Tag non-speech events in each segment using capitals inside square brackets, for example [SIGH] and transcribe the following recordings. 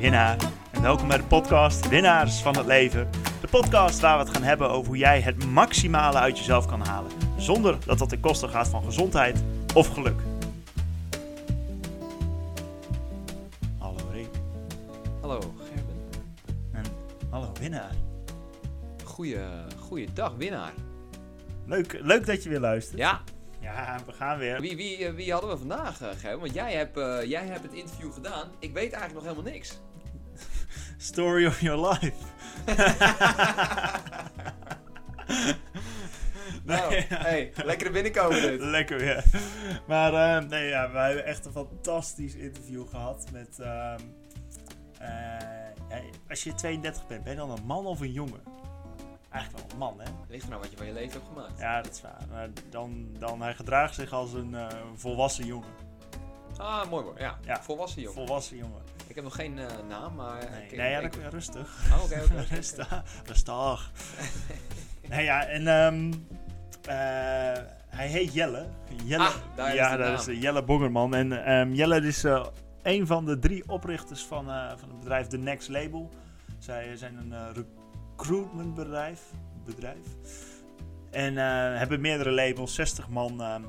Winnaar en welkom bij de podcast Winnaars van het Leven. De podcast waar we het gaan hebben over hoe jij het maximale uit jezelf kan halen. Zonder dat dat ten koste gaat van gezondheid of geluk. Hallo Rick Hallo Gerben. en hallo winnaar. Goeie, goeie dag, winnaar. Leuk, leuk dat je weer luistert. Ja, Ja, we gaan weer. wie, wie, eh, wie hadden we vandaag, Gerben? Want jij hebt, eh, jij hebt het interview gedaan. Ik weet eigenlijk nog helemaal niks. [LAUGHS] Story of your life. [LAUGHS] Nou, Nee. hey, lekkere binnenkomen dit. [LAUGHS] Lekker weer. Maar eh, nee, ja, we hebben echt een fantastisch interview gehad met... ehm, eh, ja, als je 32 bent, ben je dan een man of een jongen? Eigenlijk wel een man, hè? Ligt er nou wat je van je leven hebt gemaakt. Ja, dat is waar. Maar dan, dan hij gedraagt zich als een eh, volwassen jongen. Ah, mooi hoor. Ja, Ja. volwassen jongen. Volwassen jongen. Ik heb nog geen eh, naam, maar... Nee, ik, nee ja, ik- dan kun je rustig. Oh, oké. [LAUGHS] Rustig. Rustig. [LAUGHS] nee, ja, en ehm, eh, hij heet Jelle. Jelle Ah, daar is ja, dat naam. is eh, Jelle Bongerman. En ehm, Jelle is eh, een van de drie oprichters van, eh, van het bedrijf The Next Label. Zij zijn een eh, recruitmentbedrijf. Bedrijf. En eh, hebben meerdere labels, 60 man ehm,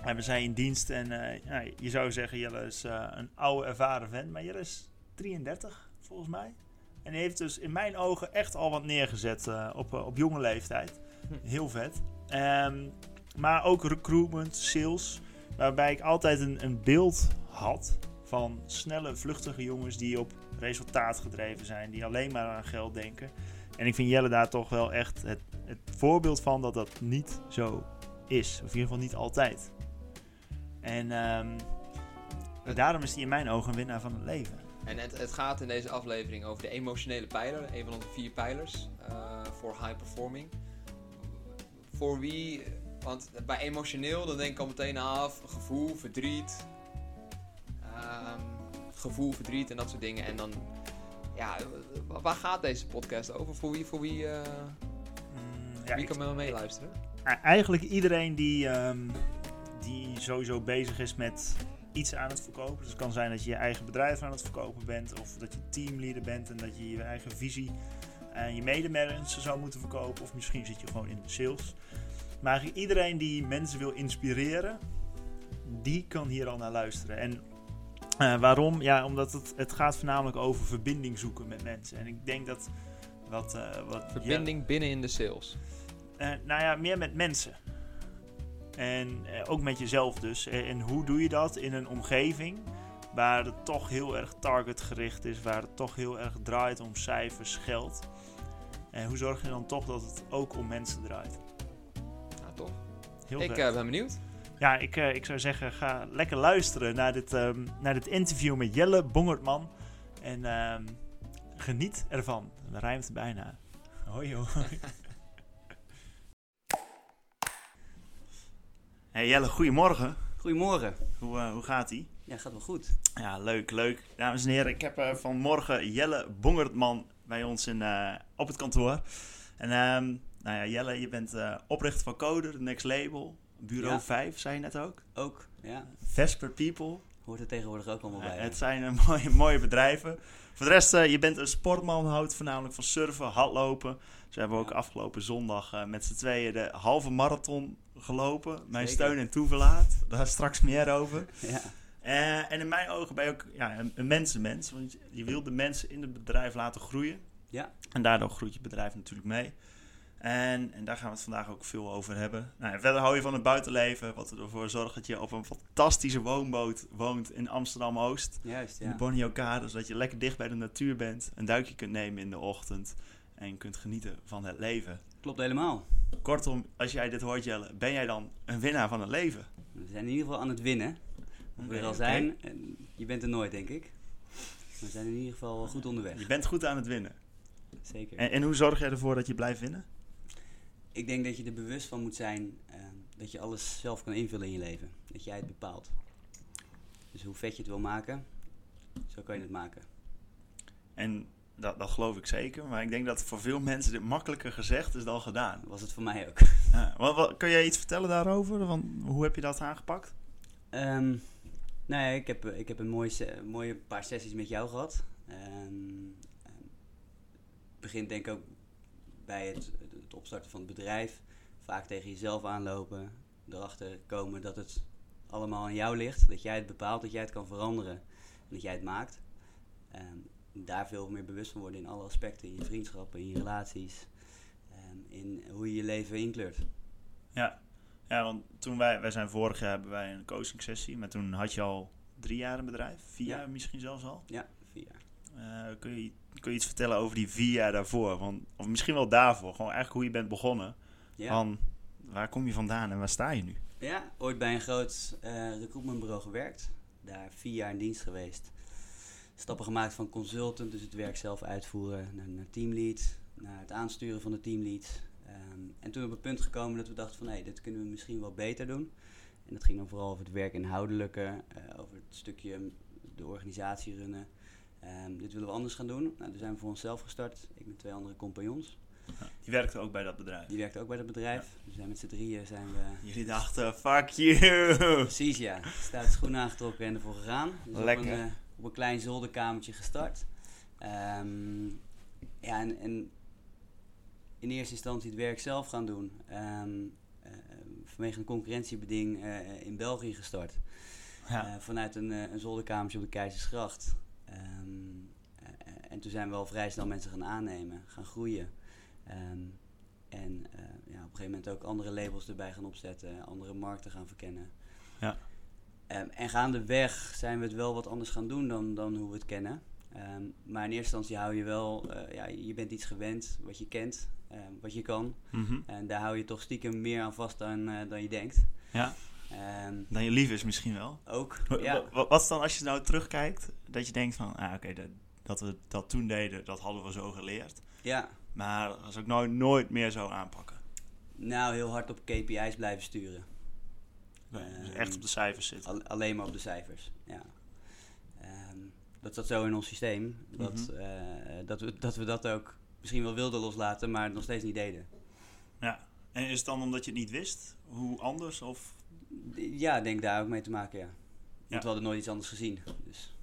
hebben zij in dienst. En eh, je zou zeggen, Jelle is eh, een oude ervaren vent. Maar Jelle is 33, volgens mij. En heeft dus in mijn ogen echt al wat neergezet op, op jonge leeftijd. Hm. Heel vet. Ehm, maar ook recruitment, sales. Waarbij ik altijd een, een beeld had van snelle, vluchtige jongens die op resultaat gedreven zijn. Die alleen maar aan geld denken. En ik vind Jelle daar toch wel echt het, het voorbeeld van dat dat niet zo is. Of in ieder geval niet altijd. En ehm, daarom is hij in mijn ogen een winnaar van het leven. En het, het gaat in deze aflevering over de emotionele pijler, een van onze vier pijlers eh, voor high performing. Voor wie, want bij emotioneel dan denk ik al meteen af gevoel, verdriet, ehm, gevoel, verdriet en dat soort dingen. En dan, ja, wa- waar gaat deze podcast over? Voor wie, voor wie, Mm, ja, wie kan me meeluisteren? E- Eigenlijk iedereen die, ehm, die sowieso bezig is met iets aan het verkopen. Dus het kan zijn dat je je eigen bedrijf aan het verkopen bent. Of dat je teamleader bent en dat je je eigen visie aan je medemensen zou moeten verkopen. Of misschien zit je gewoon in de sales. Maar iedereen die mensen wil inspireren, die kan hier al naar luisteren. En eh, waarom? Ja, omdat het, het gaat voornamelijk over verbinding zoeken met mensen. En ik denk dat wat... eh, wat Verbinding binnen in de sales. eh, nou ja, meer met mensen. En ook met jezelf dus. En hoe doe je dat in een omgeving waar het toch heel erg targetgericht is, waar het toch heel erg draait om cijfers, geld. En hoe zorg je dan toch dat het ook om mensen draait? Nou, toch? Heel Ik ben benieuwd. Ja, ik, eh, ik zou zeggen, ga lekker luisteren naar dit, ehm, naar dit interview met Jelle Bongertman. En ehm, geniet ervan. Dat rijmt bijna. Hoi hoi. [LAUGHS] Hey Jelle, goedemorgen. Goedemorgen. Hoe, eh, hoe gaat ie? Ja, gaat wel goed. Ja, leuk, leuk. Dames en heren, ik heb eh, vanmorgen Jelle Bongertman bij ons in, eh, op het kantoor. En ehm, nou ja, Jelle, je bent eh, oprichter van Coder, de Next Label. Bureau Ja. 5, zei je net ook. Ook, ja. Vesper People. Hoort er tegenwoordig ook allemaal bij. Eh, het zijn eh, [LAUGHS] mooie, mooie bedrijven. Voor de rest, eh, je bent een sportman, houdt voornamelijk van surfen, hardlopen. Zo hebben ook afgelopen zondag met z'n tweeën de halve marathon gelopen. Mijn steun en toeverlaat. [LAUGHS] Daar straks meer over. [LAUGHS] Ja. En in mijn ogen ben je ook ja, een, een mensenmens. Want je wil de mensen in het bedrijf laten groeien. Ja. En daardoor groeit je bedrijf natuurlijk mee. En, en daar gaan we het vandaag ook veel over hebben. Nou, ja, verder hou je van het buitenleven. Wat ervoor zorgt dat je op een fantastische woonboot woont in Amsterdam-Oost. Juist, In de ja. Borneo Kade. Zodat je lekker dicht bij de natuur bent. Een duikje kunt nemen in de ochtend. En kunt genieten van het leven. Klopt helemaal. Kortom, als jij dit hoort Jelle, ben jij dan een winnaar van het leven? We zijn in ieder geval aan het winnen. Of we er al zijn, en je bent er nooit, denk ik. We zijn in ieder geval goed onderweg. Je bent goed aan het winnen. Zeker. En, en hoe zorg jij ervoor dat je blijft winnen? Ik denk dat je er bewust van moet zijn eh, dat je alles zelf kan invullen in je leven. Dat jij het bepaalt. Dus hoe vet je het wil maken, zo kan je het maken. En dat, dat geloof ik zeker. Maar ik denk dat voor veel mensen dit makkelijker gezegd is dan gedaan. Was het voor mij ook. [LAUGHS] Ja, wat, wat, kun jij iets vertellen daarover? Van, hoe heb je dat aangepakt? Ehm, nou ja, ik heb, ik heb een mooie, mooie paar sessies met jou gehad. Ehm, het begint denk ik ook bij het, het opstarten van het bedrijf. Vaak tegen jezelf aanlopen. Erachter komen dat het allemaal aan jou ligt. Dat jij het bepaalt, dat jij het kan veranderen. En dat jij het maakt. Ehm, daar veel meer bewust van worden in alle aspecten. In je vriendschappen, in je relaties. ehm, in hoe je je leven inkleurt. Ja. ja, want toen wij, wij zijn vorig jaar hebben wij een coaching sessie, maar toen had je al drie jaar een bedrijf, vier Ja. jaar misschien zelfs al. Ja, Eh, kun, je, kun je iets vertellen over die vier jaar daarvoor? Want, of misschien wel daarvoor, gewoon eigenlijk hoe je bent begonnen. Ja. Van waar kom je vandaan en waar sta je nu? Ja, ooit bij een groot eh recruitmentbureau gewerkt. Daar vier jaar in dienst geweest. Stappen gemaakt van consultant, dus het werk zelf uitvoeren, naar, naar teamlead, naar het aansturen van de teamlead. Ehm, en toen op het punt gekomen dat we dachten van, hé, dit kunnen we misschien wel beter doen. En dat ging dan vooral over het werk inhoudelijke, eh, over het stukje de organisatie runnen. Ehm, dit willen we anders gaan doen. Nou, toen zijn we voor onszelf gestart. Ik met twee andere compagnons. Die werkte ook bij dat bedrijf. Die werkten ook bij dat bedrijf. Dus we zijn met z'n drieën zijn we Jullie dachten, fuck you! Precies, ja. Stoute schoenen aangetrokken en ervoor gegaan. Dus Lekker. Op een, eh, op een klein zolderkamertje gestart. Ehm, ja, en, en in eerste instantie het werk zelf gaan doen. Ehm, eh, vanwege een concurrentiebeding eh, in België gestart. Ja. Vanuit een, een zolderkamertje op de Keizersgracht. En toen zijn we al vrij snel mensen gaan aannemen, gaan groeien. Ehm, en eh, ja, op een gegeven moment ook andere labels erbij gaan opzetten, andere markten gaan verkennen. Ja. Ehm, en gaandeweg zijn we het wel wat anders gaan doen dan, dan hoe we het kennen. Ehm, maar in eerste instantie hou je wel, eh, ja, je bent iets gewend wat je kent, wat je kan. Mhm. En daar hou je toch stiekem meer aan vast dan, eh, dan je denkt. ja, dan je lief is misschien wel. ook, ja. wa- Wat is dan als je nou terugkijkt, dat je denkt van, ah oké, dat, dat we dat toen deden, dat hadden we zo geleerd. ja, Maar dat was ook nooit, nooit meer zo aanpakken. nou heel hard op KPI's blijven sturen. Nee, dus Ehm, echt op de cijfers zitten. Al- alleen maar op de cijfers, ja. Ehm, dat zat zo in ons systeem, dat, Mhm. eh, dat, we, dat we dat ook misschien wel wilden loslaten, maar het nog steeds niet deden. Ja. En is het dan omdat je het niet wist? Hoe anders? Of... Ja, ik denk daar ook mee te maken, ja. Want Ja. we hadden nooit iets anders gezien. Dus,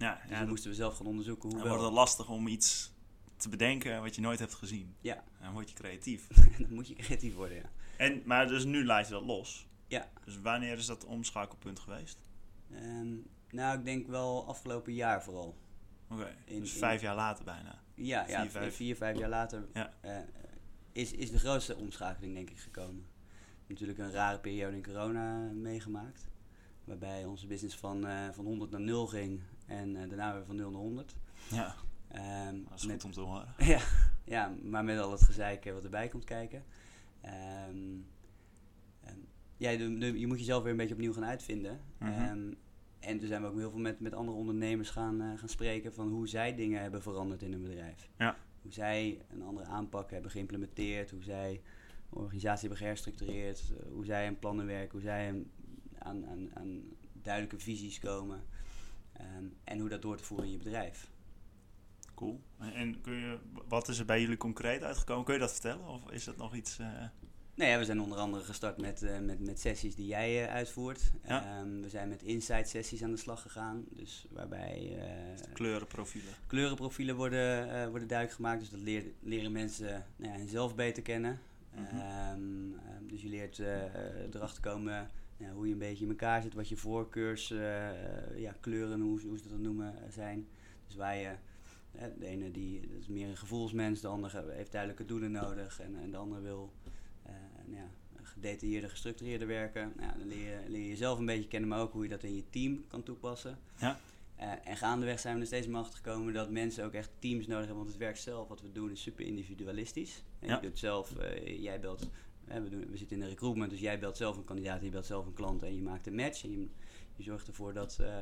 Ja, dus ja dat dan moesten we zelf gaan onderzoeken hoe dan wordt het lastig om iets te bedenken wat je nooit hebt gezien. Ja, dan word je creatief. [LAUGHS] dan moet je creatief worden, ja. En, maar dus nu laat je dat los. Ja. Dus wanneer is dat omschakelpunt geweest? Ehm, nou, ik denk wel afgelopen jaar vooral. Oké, In- dus in- vijf jaar later bijna. Ja, ja Vier, vijf. vier, vijf jaar later Ja. eh, is, is de grootste omschakeling denk ik gekomen. Natuurlijk een rare periode in corona meegemaakt. Waarbij onze business van, eh, van 100 naar 0 ging en eh, daarna weer van 0 naar 100. Ja, Ehm, dat is met, goed om te horen. [LAUGHS] ja, ja, maar met al het gezeik eh, wat erbij komt kijken. Ehm, ja, de- de- je moet jezelf weer een beetje opnieuw gaan uitvinden. Mhm. Ehm, en toen zijn we ook heel veel met, met andere ondernemers gaan, eh, gaan spreken van hoe zij dingen hebben veranderd in hun bedrijf. Ja. Hoe zij een andere aanpak hebben geïmplementeerd, hoe zij een organisatie hebben geherstructureerd, eh, hoe zij aan plannen werken, hoe zij aan, aan, aan duidelijke visies komen. Ehm, en hoe dat door te voeren in je bedrijf. Cool. En- kun je, wat is er bij jullie concreet uitgekomen? Kun je dat vertellen? Of is dat nog iets... eh, Nou ja, we zijn onder andere gestart met, eh, met, met sessies die jij eh, uitvoert. Ja. Ehm, we zijn met insight sessies aan de slag gegaan. Dus waarbij kleurenprofielen? kleurenprofielen worden, worden duidelijk gemaakt. Dus dat leer- leren mensen nou ja, hunzelf beter kennen. Ehm, dus je leert erachter komen hoe je een beetje in elkaar zit. Wat je voorkeurs, eh, ja, kleuren, hoe, hoe ze dat dan noemen, eh, zijn. Dus waar je... eh, de ene die, dat is meer een gevoelsmens, de andere heeft duidelijke doelen nodig en, en de andere wil nou ja, gedetailleerder, gestructureerder werken. Nou, dan leer je, leer je jezelf een beetje kennen, maar ook hoe je dat in je team kan toepassen. Ja. Eh, en gaandeweg zijn we er steeds meer achter gekomen dat mensen ook echt teams nodig hebben. Want het werk zelf, wat we doen, is super individualistisch. En Ja. Je doet zelf, jij belt, we, doen, we zitten in de recruitment, dus jij belt zelf een kandidaat, je belt zelf een klant en je maakt een match. En je, je zorgt ervoor dat, eh,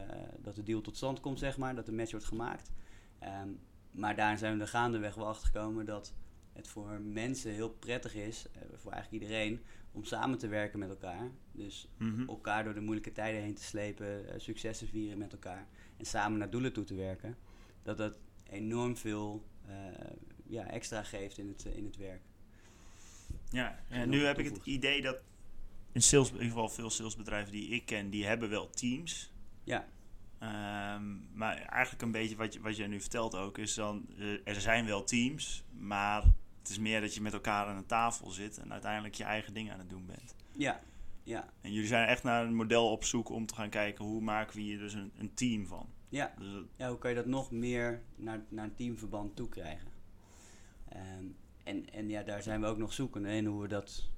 dat de deal tot stand komt, zeg maar, dat de match wordt gemaakt. Ehm, maar daar zijn we er gaandeweg wel achter gekomen dat het voor mensen heel prettig is, eh, voor eigenlijk iedereen, om samen te werken met elkaar. Dus Mhm. elkaar door de moeilijke tijden heen te slepen, eh, successen vieren met elkaar en samen naar doelen toe te werken. Dat dat enorm veel ja, extra geeft in het, in het werk. Ja, En nu heb ik het idee dat in, sales, in ieder geval veel salesbedrijven die ik ken, die hebben wel teams. Ja. Ehm, maar eigenlijk een beetje wat, je, wat jij nu vertelt ook, is dan, eh, er zijn wel teams, maar het is meer dat je met elkaar aan een tafel zit en uiteindelijk je eigen dingen aan het doen bent. Ja, ja, En jullie zijn echt naar een model op zoek om te gaan kijken hoe maken we hier dus een, een team van. ja. Dus, Ja, hoe kan je dat nog meer naar, naar een teamverband toe krijgen? Ehm, en, en ja, daar zijn we ook nog zoekende in hoe we dat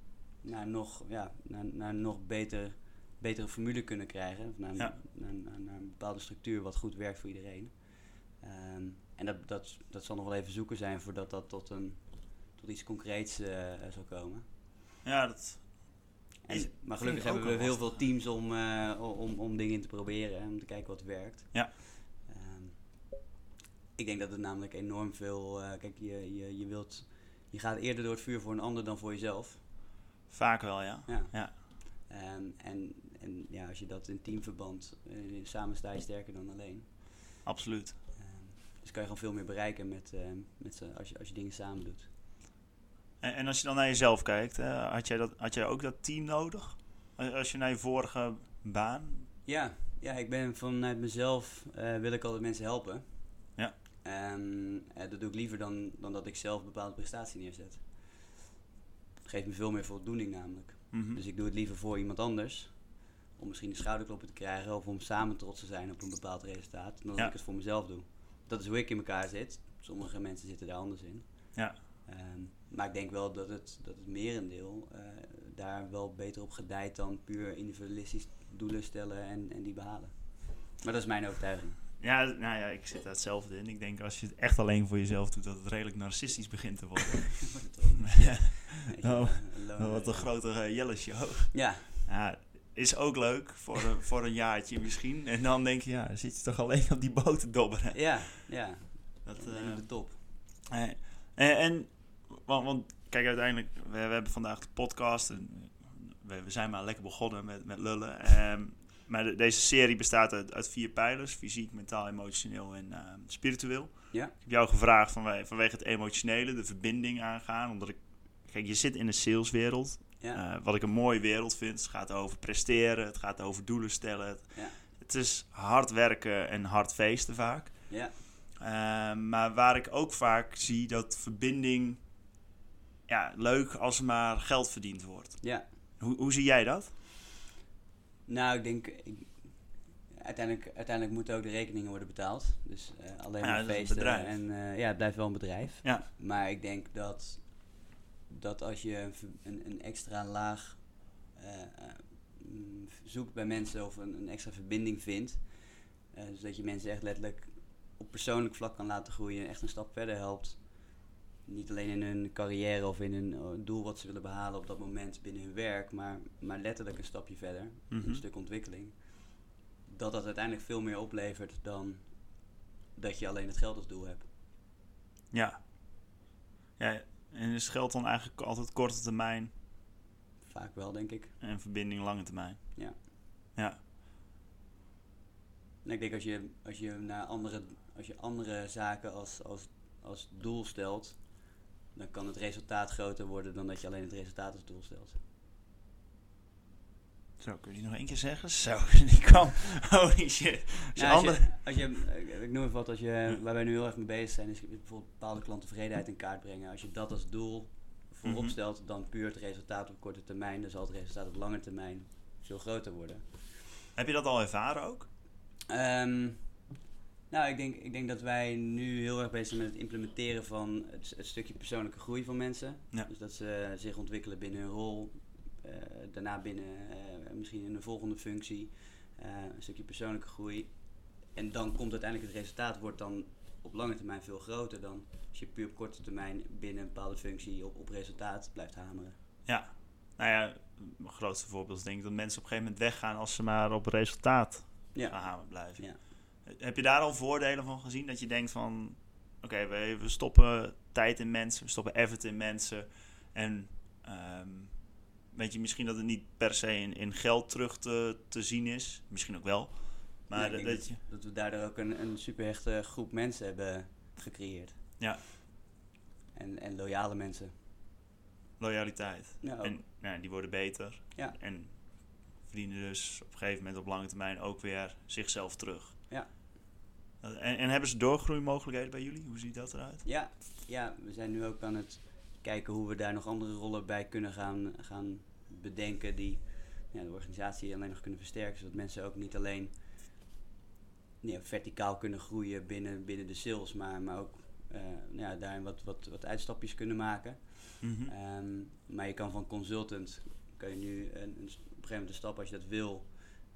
naar nog, ja, naar, naar een nog beter, betere formule kunnen krijgen. Naar, een- Ja. naar, naar, naar een bepaalde structuur wat goed werkt voor iedereen. Ehm, en dat, dat, dat zal nog wel even zoeken zijn voordat dat tot, een, tot iets concreets eh, zal komen. ja, dat, En, maar gelukkig hebben we heel veel teams om, eh, om, om dingen in te proberen en om te kijken wat werkt. Ja. Ehm, ik denk dat het namelijk enorm veel. eh, kijk, je, je, je, wilt, je gaat eerder door het vuur voor een ander dan voor jezelf. vaak wel, ja. Ja. Ja. En, en ja, als je dat in teamverband. eh, samen sta je sterker dan alleen. Absoluut. Ehm, dus kan je gewoon veel meer bereiken met, eh, met als, je, als je dingen samen doet. En, en als je dan naar jezelf kijkt, eh, had, jij dat, had jij ook dat team nodig? Als- Als je naar je vorige baan. Ja, ja ik ben vanuit mezelf eh, wil ik altijd mensen helpen. En eh, dat doe ik liever dan, dan dat ik zelf een bepaalde prestatie neerzet. Dat geeft me veel meer voldoening namelijk. Mhm. Dus ik doe het liever voor iemand anders. Om misschien een schouderklopper te krijgen of om samen trots te zijn op een bepaald resultaat. Dan dat ik het voor mezelf doe. Dat is hoe ik in elkaar zit. Sommige mensen zitten daar anders in. Ja. Ehm, maar ik denk wel dat het, dat het merendeel eh, daar wel beter op gedijt dan puur individualistisch doelen stellen en, en die behalen. Maar dat is mijn overtuiging. Ja, nou ja, ik zit daar hetzelfde in. Ik denk als je het echt alleen voor jezelf doet, dat het redelijk narcistisch begint te worden. [LAUGHS] Ja, Nou, eh, wat een grotere Jelle show. Ja, Ja, is ook leuk voor een, voor een jaartje misschien. En dan denk je, ja, dan zit je toch alleen op die boot te dobberen. ja, ja. Dat, Dat eh, de top. Eh, En, en want, want kijk, uiteindelijk, we, we hebben vandaag de podcast. En we, we zijn maar lekker begonnen met, met lullen. Ehm, maar de- deze serie bestaat uit, uit vier pijlers: fysiek, mentaal, emotioneel en ehm, spiritueel. Ja. Ik heb jou gevraagd vanwege, vanwege het emotionele, de verbinding aangaan. Omdat ik, kijk, je zit in de saleswereld. Ja, Eh, wat ik een mooie wereld vind. Het gaat over presteren, het gaat over doelen stellen. Het, Ja. het is hard werken en hard feesten vaak. ja, Uh, maar waar ik ook vaak zie dat verbinding ja, leuk als er maar geld verdiend wordt. ja. Hoe, hoe zie jij dat? Nou, ik denk... Ik, uiteindelijk, uiteindelijk moeten ook de rekeningen worden betaald. Dus eh, alleen Ja, maar een feesten. En eh, ja, het blijft wel een bedrijf. Ja. Maar ik denk dat, dat als je een, een, extra laag eh, mm, zoekt bij mensen of een, een extra verbinding vindt, eh, dus dat je mensen echt letterlijk op persoonlijk vlak kan laten groeien en echt een stap verder helpt. Niet alleen in hun carrière of in hun eh, doel wat ze willen behalen op dat moment binnen hun werk, maar, maar letterlijk een stapje verder, Mhm. een stuk ontwikkeling. Dat dat uiteindelijk veel meer oplevert dan dat je alleen het geld als doel hebt. Ja. ja. En is geld dan eigenlijk altijd korte termijn Vaak wel, denk ik. en verbinding lange termijn? Ja. Ja. En ik denk als je, als je naar andere, als je andere zaken als, als, als doel stelt, dan kan het resultaat groter worden dan dat je alleen het resultaat als doel stelt. Zo, kun je die nog één keer zeggen? Zo, [LAUGHS] die kwam. Holy shit. Als je Nou, als andere... je, als je, eh, ik noem even wat, als je, waar wij nu heel erg mee bezig zijn, is bijvoorbeeld bepaalde klanttevredenheid in kaart brengen. Als je dat als doel voorop Mhm. stelt, dan puur het resultaat op korte termijn, dan zal het resultaat op lange termijn veel groter worden. Heb je dat al ervaren ook? Ehm, nou, ik denk, ik denk dat wij nu heel erg bezig zijn met het implementeren van het, het stukje persoonlijke groei van mensen. Ja. Dus dat ze zich ontwikkelen binnen hun rol, eh, daarna binnen eh, misschien in een volgende functie, eh, een stukje persoonlijke groei. En dan komt uiteindelijk het resultaat, wordt dan op lange termijn veel groter dan als je puur op korte termijn binnen een bepaalde functie op, op resultaat blijft hameren. Ja. Nou ja, mijn grootste voorbeeld is denk ik dat mensen op een gegeven moment weggaan als ze maar op resultaat Ja. gehamerd blijven. Ja. Heb je daar al voordelen van gezien? Dat je denkt van, oké, we, we stoppen tijd in mensen, we stoppen effort in mensen. En ehm, weet je, misschien dat het niet per se in, in geld terug te, te zien is. Misschien ook wel. Maar dat, dat je, dat we daardoor ook een, een superhechte groep mensen hebben gecreëerd. Ja. En, en loyale mensen. loyaliteit. Ja. En nou, die worden beter. Ja. En verdienen dus op een gegeven moment op lange termijn ook weer zichzelf terug. Ja. En, en hebben ze doorgroeimogelijkheden bij jullie? Hoe ziet dat eruit? Ja, ja, we zijn nu ook aan het kijken hoe we daar nog andere rollen bij kunnen gaan, gaan bedenken die ja, de organisatie alleen nog kunnen versterken. Zodat mensen ook niet alleen ja, verticaal kunnen groeien binnen, binnen de sales, maar, maar ook eh, ja, daarin wat, wat, wat uitstapjes kunnen maken. Mhm. Ehm, maar je kan van consultant, kan je nu een, een, op een gegeven moment een stap als je dat wil,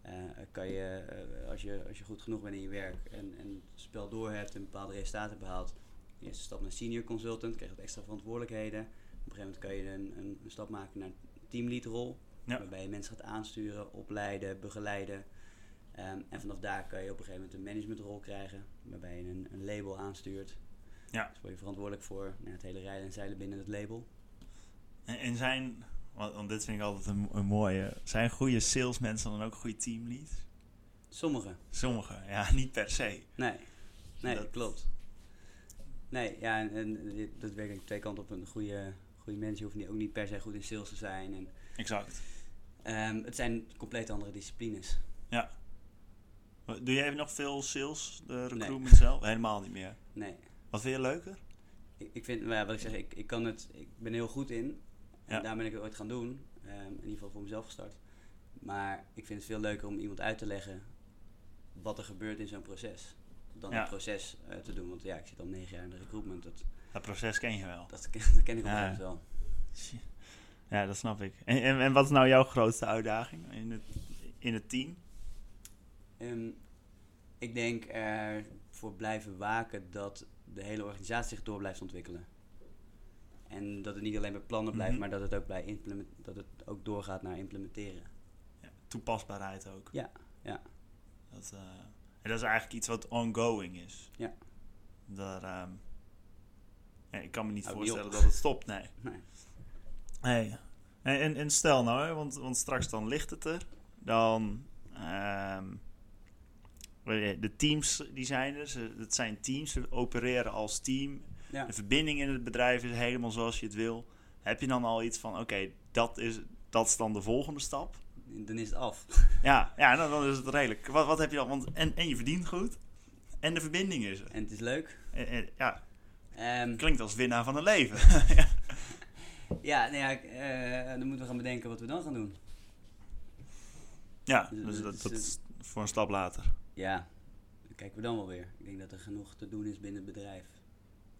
eh, kan je, eh, als je, als je goed genoeg bent in je werk en, en het spel door hebt en bepaalde resultaten behaalt, de eerste stap naar senior consultant, krijg je wat extra verantwoordelijkheden. Op een gegeven moment kan je een, een, een stap maken naar een teamlead rol, Ja. waarbij je mensen gaat aansturen, opleiden, begeleiden. Ehm, en vanaf daar kan je op een gegeven moment een managementrol krijgen, waarbij je een, een label aanstuurt. Ja. Dus word je verantwoordelijk voor nou, het hele rijden en zeilen binnen het label. En, en zijn, want, want dit vind ik altijd een, een mooie, zijn goede salesmensen dan ook goede teamleads? Sommige. Sommigen, ja, [LAUGHS] niet per se. Nee, nee, Dat- klopt. Nee, ja, en, en dit- dat werkt aan twee kanten op. Een goede, goede manager hoeft niet, ook niet per se goed in sales te zijn. En, Exact. ehm, het zijn compleet andere disciplines. Doe jij nog veel sales, de recruitment zelf? Helemaal niet meer. Nee, Wat vind je leuker? ik, ik vind, ja, wat ik zeg, ik, ik kan het, ik ben heel goed in. En daar ben ik het ooit gaan doen. Ehm, in ieder geval voor mezelf gestart. Maar ik vind het veel leuker om iemand uit te leggen wat er gebeurt in zo'n proces. Dan het proces eh, te doen. Want ja, ik zit al negen jaar in de recruitment. Dat, Dat proces ken je wel. dat, [LAUGHS] dat ken ik Ja. wel. Ja, dat snap ik. En, en, en wat is nou jouw grootste uitdaging in het, in het team? Ehm, ik denk ervoor blijven waken dat de hele organisatie zich door blijft ontwikkelen. En dat het niet alleen bij plannen blijft, Mhm. maar dat het ook, bij implement, dat het ook doorgaat naar implementeren. Ja, toepasbaarheid ook. Ja, ja. Dat, eh, en dat is eigenlijk iets wat ongoing is. Ja. Daar, ehm, ja, ik kan me niet voorstellen dat het stopt, nee. [LAUGHS] Nee. nee. En, en, stel nou, hè, want, want straks dan ligt het er. Dan, ehm, de teams die zijn er. Ze, het zijn teams, ze opereren als team. Ja. De verbinding in het bedrijf is helemaal zoals je het wil. Heb je dan al iets van, oké, dat, is, dat is dan de volgende stap? Dan is het af. [LAUGHS] Ja, ja dan, dan is het redelijk. Wat, wat heb je dan? Want, en, en je verdient goed. En de verbinding is er. En het is leuk. En- en- ja, Ehm, klinkt als winnaar van een leven. ja. [LAUGHS] ja, nou ja, eh, dan moeten we gaan bedenken wat we dan gaan doen. ja, Dus dus dat, is, dat is voor een stap later. Ja, dan kijken we dan wel weer. Ik denk dat er genoeg te doen is binnen het bedrijf.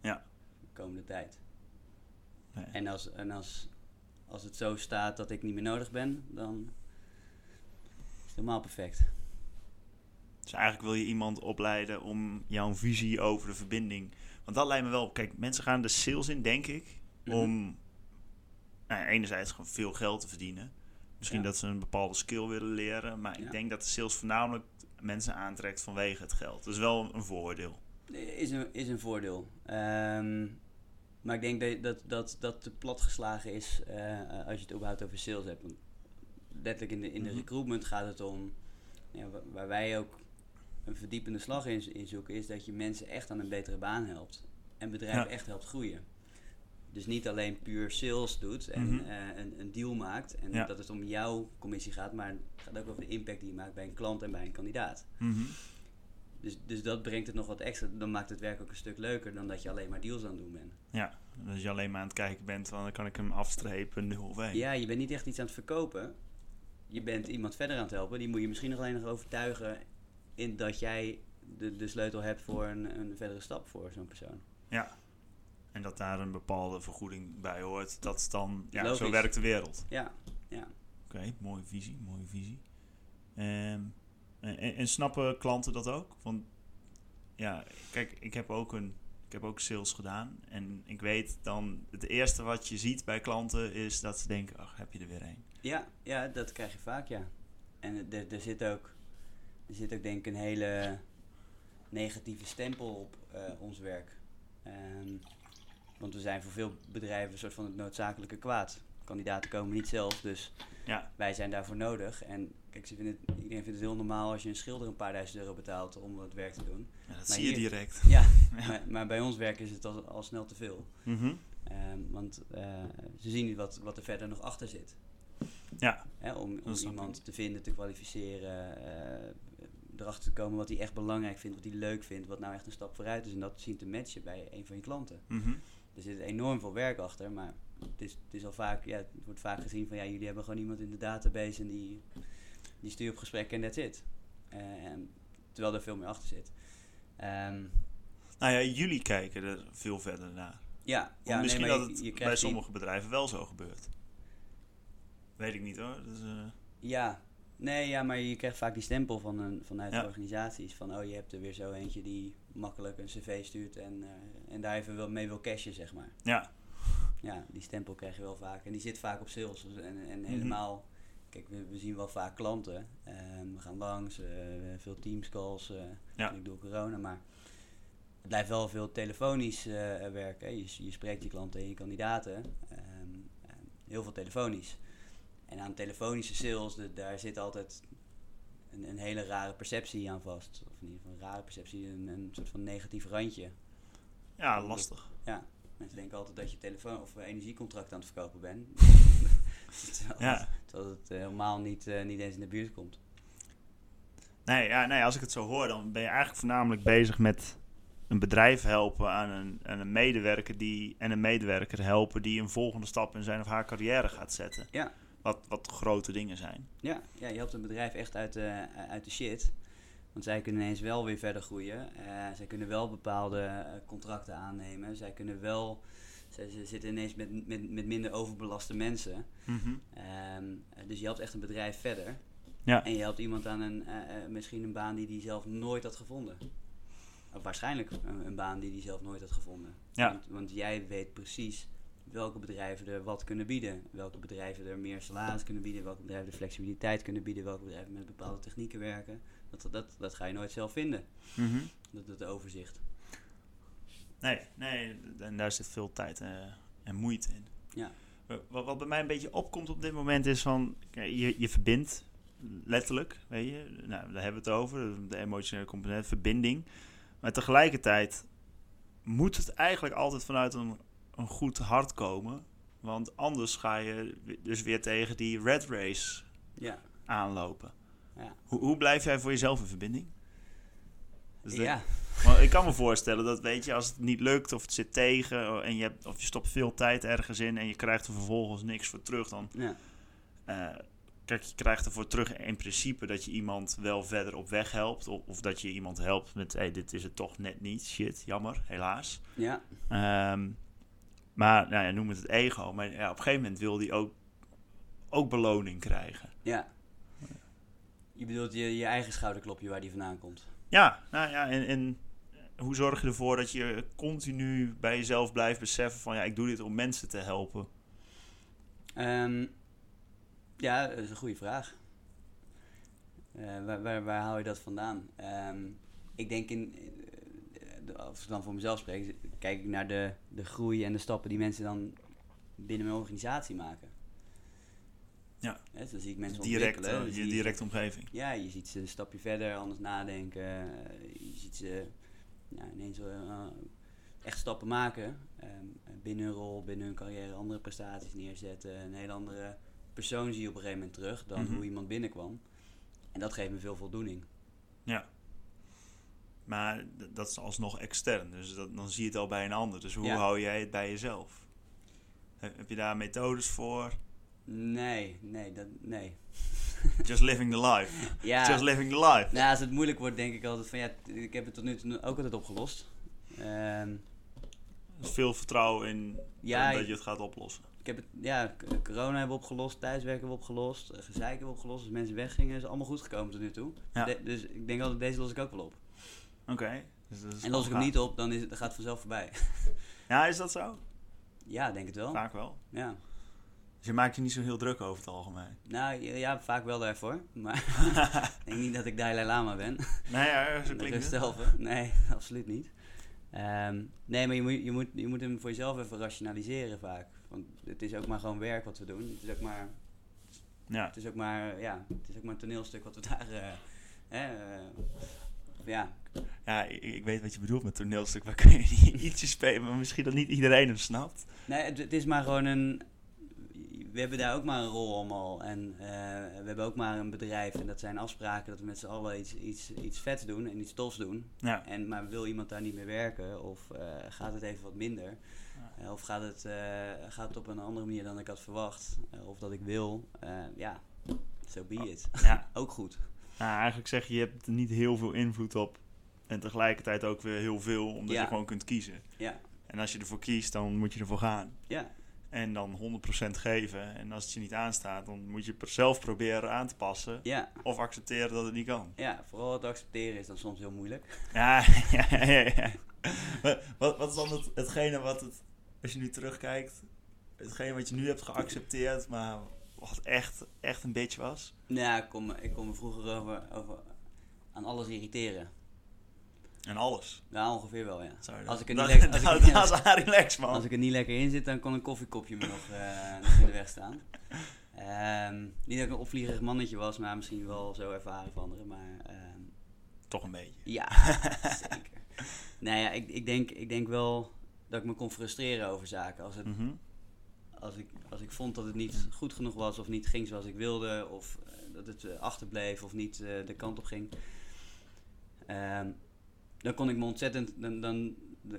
Ja. De komende tijd. Nee. En, als, en als, als het zo staat dat ik niet meer nodig ben, dan is het helemaal perfect. Dus eigenlijk wil je iemand opleiden om jouw visie over de verbinding. Want dat lijkt me wel. Kijk, mensen gaan de sales in, denk ik, Mhm. om nou, ja, enerzijds gewoon veel geld te verdienen. Misschien Ja. dat ze een bepaalde skill willen leren. Maar ik denk dat de sales voornamelijk mensen aantrekt vanwege het geld. Dat is wel een vooroordeel. Is een, is een voordeel. Ehm, maar ik denk dat dat, dat, dat te platgeslagen is eh, als je het überhaupt over sales hebt. Want letterlijk in de, in de Mhm. recruitment gaat het om, ja, wa- waar wij ook een verdiepende slag in, in zoeken, is dat je mensen echt aan een betere baan helpt. En bedrijven Ja. echt helpt groeien. Dus niet alleen puur sales doet en Mhm. eh, een, een deal maakt. En Ja. dat het om jouw commissie gaat, maar het gaat ook over de impact die je maakt bij een klant en bij een kandidaat. Mhm. Dus, dus dat brengt het nog wat extra. Dan maakt het werk ook een stuk leuker dan dat je alleen maar deals aan het doen bent. Ja, als je alleen maar aan het kijken bent, dan kan ik hem afstrepen, 0 of 1. Ja, je bent niet echt iets aan het verkopen. Je bent iemand verder aan het helpen. Die moet je misschien nog alleen nog overtuigen in dat jij de, de sleutel hebt voor een, een verdere stap voor zo'n persoon. Ja. En dat daar een bepaalde vergoeding bij hoort. Dat is dan, ja, Logisch. zo werkt de wereld. Ja, ja. Oké, mooie visie, mooie visie. Ehm, en, en, en snappen klanten dat ook? Want ja, kijk, ik heb ook een, ik heb ook sales gedaan. En ik weet dan, het eerste wat je ziet bij klanten is dat ze denken, ach, heb je er weer een. Ja, ja, dat krijg je vaak, ja. En er, er, zit ook, er zit ook denk ik een hele negatieve stempel op eh, ons werk. Ehm, want we zijn voor veel bedrijven een soort van het noodzakelijke kwaad. Kandidaten komen niet zelf, dus Ja, wij zijn daarvoor nodig. En kijk, ze vinden het, iedereen vindt het heel normaal als je een schilder een paar duizend euro betaalt om het werk te doen. ja dat Maar zie je hier- direct. [LAUGHS] Ja, [LAUGHS] Ja. maar, maar bij ons werk is het al, al snel te veel. Mhm. Ehm, want eh, ze zien niet wat, wat er verder nog achter zit. Ja, Hè, om om iemand te vinden, te kwalificeren, eh, erachter te komen wat hij echt belangrijk vindt, wat hij leuk vindt, wat nou echt een stap vooruit is. En dat zien te matchen bij een van je klanten. mhm. Er zit enorm veel werk achter, maar het is, het is al vaak, ja, het wordt vaak gezien van ja, jullie hebben gewoon iemand in de database en die, die stuurt op gesprek en that's it. En terwijl er veel meer achter zit. Ehm, Nou ja, jullie kijken er veel verder naar. ja, ja misschien nee, dat het je bij die- sommige bedrijven wel zo gebeurt. Weet ik niet hoor. Dus, eh, Ja, nee, ja, maar je krijgt vaak die stempel van een, vanuit Ja. de organisaties. Van, oh, je hebt er weer zo eentje die makkelijk een cv stuurt en, eh, en daar even wel mee wil cashen, zeg maar. ja, Ja, die stempel krijg je wel vaak. En die zit vaak op sales. En, en Mhm. helemaal, kijk, we, we zien wel vaak klanten. Ehm, we gaan langs, eh, veel teams calls, eh natuurlijk door corona, maar het blijft wel veel telefonisch eh, werken. Je, je spreekt je klanten en je kandidaten. Ehm, ehm, heel veel telefonisch. En aan telefonische sales, de- daar zit altijd een, een hele rare perceptie aan vast. Of in ieder geval een rare perceptie, een, een soort van negatief randje. ja, lastig. Ja, mensen denken altijd dat je telefoon of energiecontract aan het verkopen bent. [LAUGHS] [LAUGHS] terwijl, Ja. het, terwijl het eh, helemaal niet, eh, niet eens in de buurt komt. Nee, ja, nee, als ik het zo hoor, dan ben je eigenlijk voornamelijk bezig met een bedrijf helpen aan een, aan een medewerker die, en een medewerker helpen die een volgende stap in zijn of haar carrière gaat zetten. Ja. Wat, wat grote dingen zijn. Ja, ja, je helpt een bedrijf echt uit de, uit de shit. Want zij kunnen ineens wel weer verder groeien. Eh, zij kunnen wel bepaalde eh, contracten aannemen. Zij kunnen wel. Zij, ze zitten ineens met, met, met minder overbelaste mensen. Mhm. Ehm, eh, dus je helpt echt een bedrijf verder. Ja. En je helpt iemand aan een, eh, eh, misschien een baan die hij zelf nooit had gevonden. Of waarschijnlijk een, een baan die hij zelf nooit had gevonden. Ja. Want, want jij weet precies welke bedrijven er wat kunnen bieden. Welke bedrijven er meer salaris kunnen bieden. Welke bedrijven er flexibiliteit kunnen bieden. Welke bedrijven met bepaalde technieken werken. Dat, dat, dat ga je nooit zelf vinden. Mhm. Dat, dat overzicht. Nee, nee, en daar zit veel tijd eh, en moeite in. Ja. Wat, wat bij mij een beetje opkomt op dit moment is van, je, je verbindt letterlijk, weet je. Nou, daar hebben we het over, de emotionele component, verbinding. Maar tegelijkertijd moet het eigenlijk altijd vanuit een, een goed hart komen. Want anders ga je dus weer tegen die red race Ja. aanlopen. Ja. Hoe, hoe blijf jij voor jezelf in verbinding? Dus ja. Maar ik kan me voorstellen dat, weet je, als het niet lukt of het zit tegen en je hebt, of je stopt veel tijd ergens in en je krijgt er vervolgens niks voor terug, dan ja. eh, kijk, je krijgt ervoor terug in principe dat je iemand wel verder op weg helpt of, of dat je iemand helpt met, hey, dit is het toch net niet, shit, jammer, helaas. Ja. Ehm, maar, nou ja, noem het het ego, maar ja, op een gegeven moment wil die ook, ook beloning krijgen. Ja. Je bedoelt je, je eigen schouderklopje waar die vandaan komt. Ja, nou ja, en, en hoe zorg je ervoor dat je continu bij jezelf blijft beseffen van ja, ik doe dit om mensen te helpen. Ehm, ja, dat is een goede vraag. Eh, waar, waar, waar haal je dat vandaan? Ehm, ik denk in, eh, als ik dan voor mezelf spreek, kijk ik naar de, de groei en de stappen die mensen dan binnen mijn organisatie maken. Ja. Dus dan zie ik mensen Direct, ontwikkelen. zie je je- directe omgeving. Ja, je ziet ze een stapje verder, anders nadenken. Je ziet ze nou, ineens eh, echt stappen maken. ehm, binnen hun rol, binnen hun carrière, andere prestaties neerzetten. Een hele andere persoon zie je op een gegeven moment terug dan Mhm. hoe iemand binnenkwam. En dat geeft me veel voldoening. Maar d- dat is alsnog extern, dus dat, dan zie je het al bij een ander. Dus hoe Ja. hou jij het bij jezelf? Heb heb je daar methodes voor? Nee, nee, dat, nee. [LAUGHS] Just living the life. [LAUGHS] Ja, Just living the life. nou, als het moeilijk wordt, denk ik altijd van ja, ik heb het tot nu toe ook altijd opgelost. Dus veel vertrouwen in Ja, dat je het gaat oplossen. Ik heb het, ja, corona hebben we opgelost, thuiswerken hebben we opgelost, eh, gezeik hebben we opgelost. Als mensen weggingen, is allemaal goed gekomen tot nu toe. Ja. De- dus ik denk altijd, deze los ik ook wel op. Oké. Dus En los ik hem niet op, dan, is het, dan gaat het vanzelf voorbij. Ja, is dat zo? ja, denk het wel. Vaak wel. Ja. Dus je maakt je niet zo heel druk over het algemeen. Nou, ja, vaak wel daarvoor. Maar [LAUGHS] ik denk niet dat ik Dalai Lama ben. Nee, ja, zo klinkt het. Nee, [LAUGHS] absoluut niet. Ehm, nee, maar je moet, je, moet, je moet hem voor jezelf even rationaliseren vaak. Want het is ook maar gewoon werk wat we doen. Het is ook maar Ja. Het is ook maar, ja, het is ook maar een toneelstuk wat we daar, eh, hè, eh, ja, Ja, ik, ik weet wat je bedoelt met toneelstuk. Waar kun je niet [LAUGHS] ietsje spelen, maar misschien dat niet iedereen hem snapt. nee, het, het is maar gewoon een, we hebben daar ook maar een rol allemaal. En eh, we hebben ook maar een bedrijf. En dat zijn afspraken dat we met z'n allen iets, iets, iets vets doen en iets tofs doen. Ja. En, maar wil iemand daar niet meer werken? Of eh, gaat het even wat minder? Ja. Eh, of gaat het, gaat het op een andere manier dan ik had verwacht? Of dat ik wil? Ja, so be it. ja. [LAUGHS] ook goed. Nou, eigenlijk zeg je, je hebt er niet heel veel invloed op. En tegelijkertijd ook weer heel veel, omdat je gewoon kunt kiezen. Ja, En als je ervoor kiest, dan moet je ervoor gaan. ja, En dan 100% geven. En als het je niet aanstaat, dan moet je zelf proberen aan te passen. ja. Of accepteren dat het niet kan. Ja, vooral het accepteren is dan soms heel moeilijk. [LAUGHS] Ja, ja, ja. ja. Wat- Wat, is dan het, hetgene wat het, als je nu terugkijkt, hetgene wat je nu hebt geaccepteerd, maar wat echt, echt een beetje was? Ja, ik kon me, ik kon me vroeger over, over aan alles irriteren. En alles. Ja, ongeveer wel, ja. Als ik er niet lekker- als ik- dat- ja. Dat is Arie Lex, man. Als ik er niet lekker in zit, dan kon een koffiekopje me nog, eh, nog in de weg staan. Ehm, niet dat ik een opvliegerig mannetje was, maar misschien wel zo ervaren van anderen. Maar ehm, Toch een beetje. ja, [LAUGHS] zeker. Nou ja, ik, ik, denk, ik denk wel dat ik me kon frustreren over zaken. Als, het, Mhm. als, ik, als ik vond dat het niet goed genoeg was, of niet ging zoals ik wilde, of eh, dat het eh, achterbleef, of niet de kant op ging. Ehm, dan kon ik me ontzettend, dan, dan,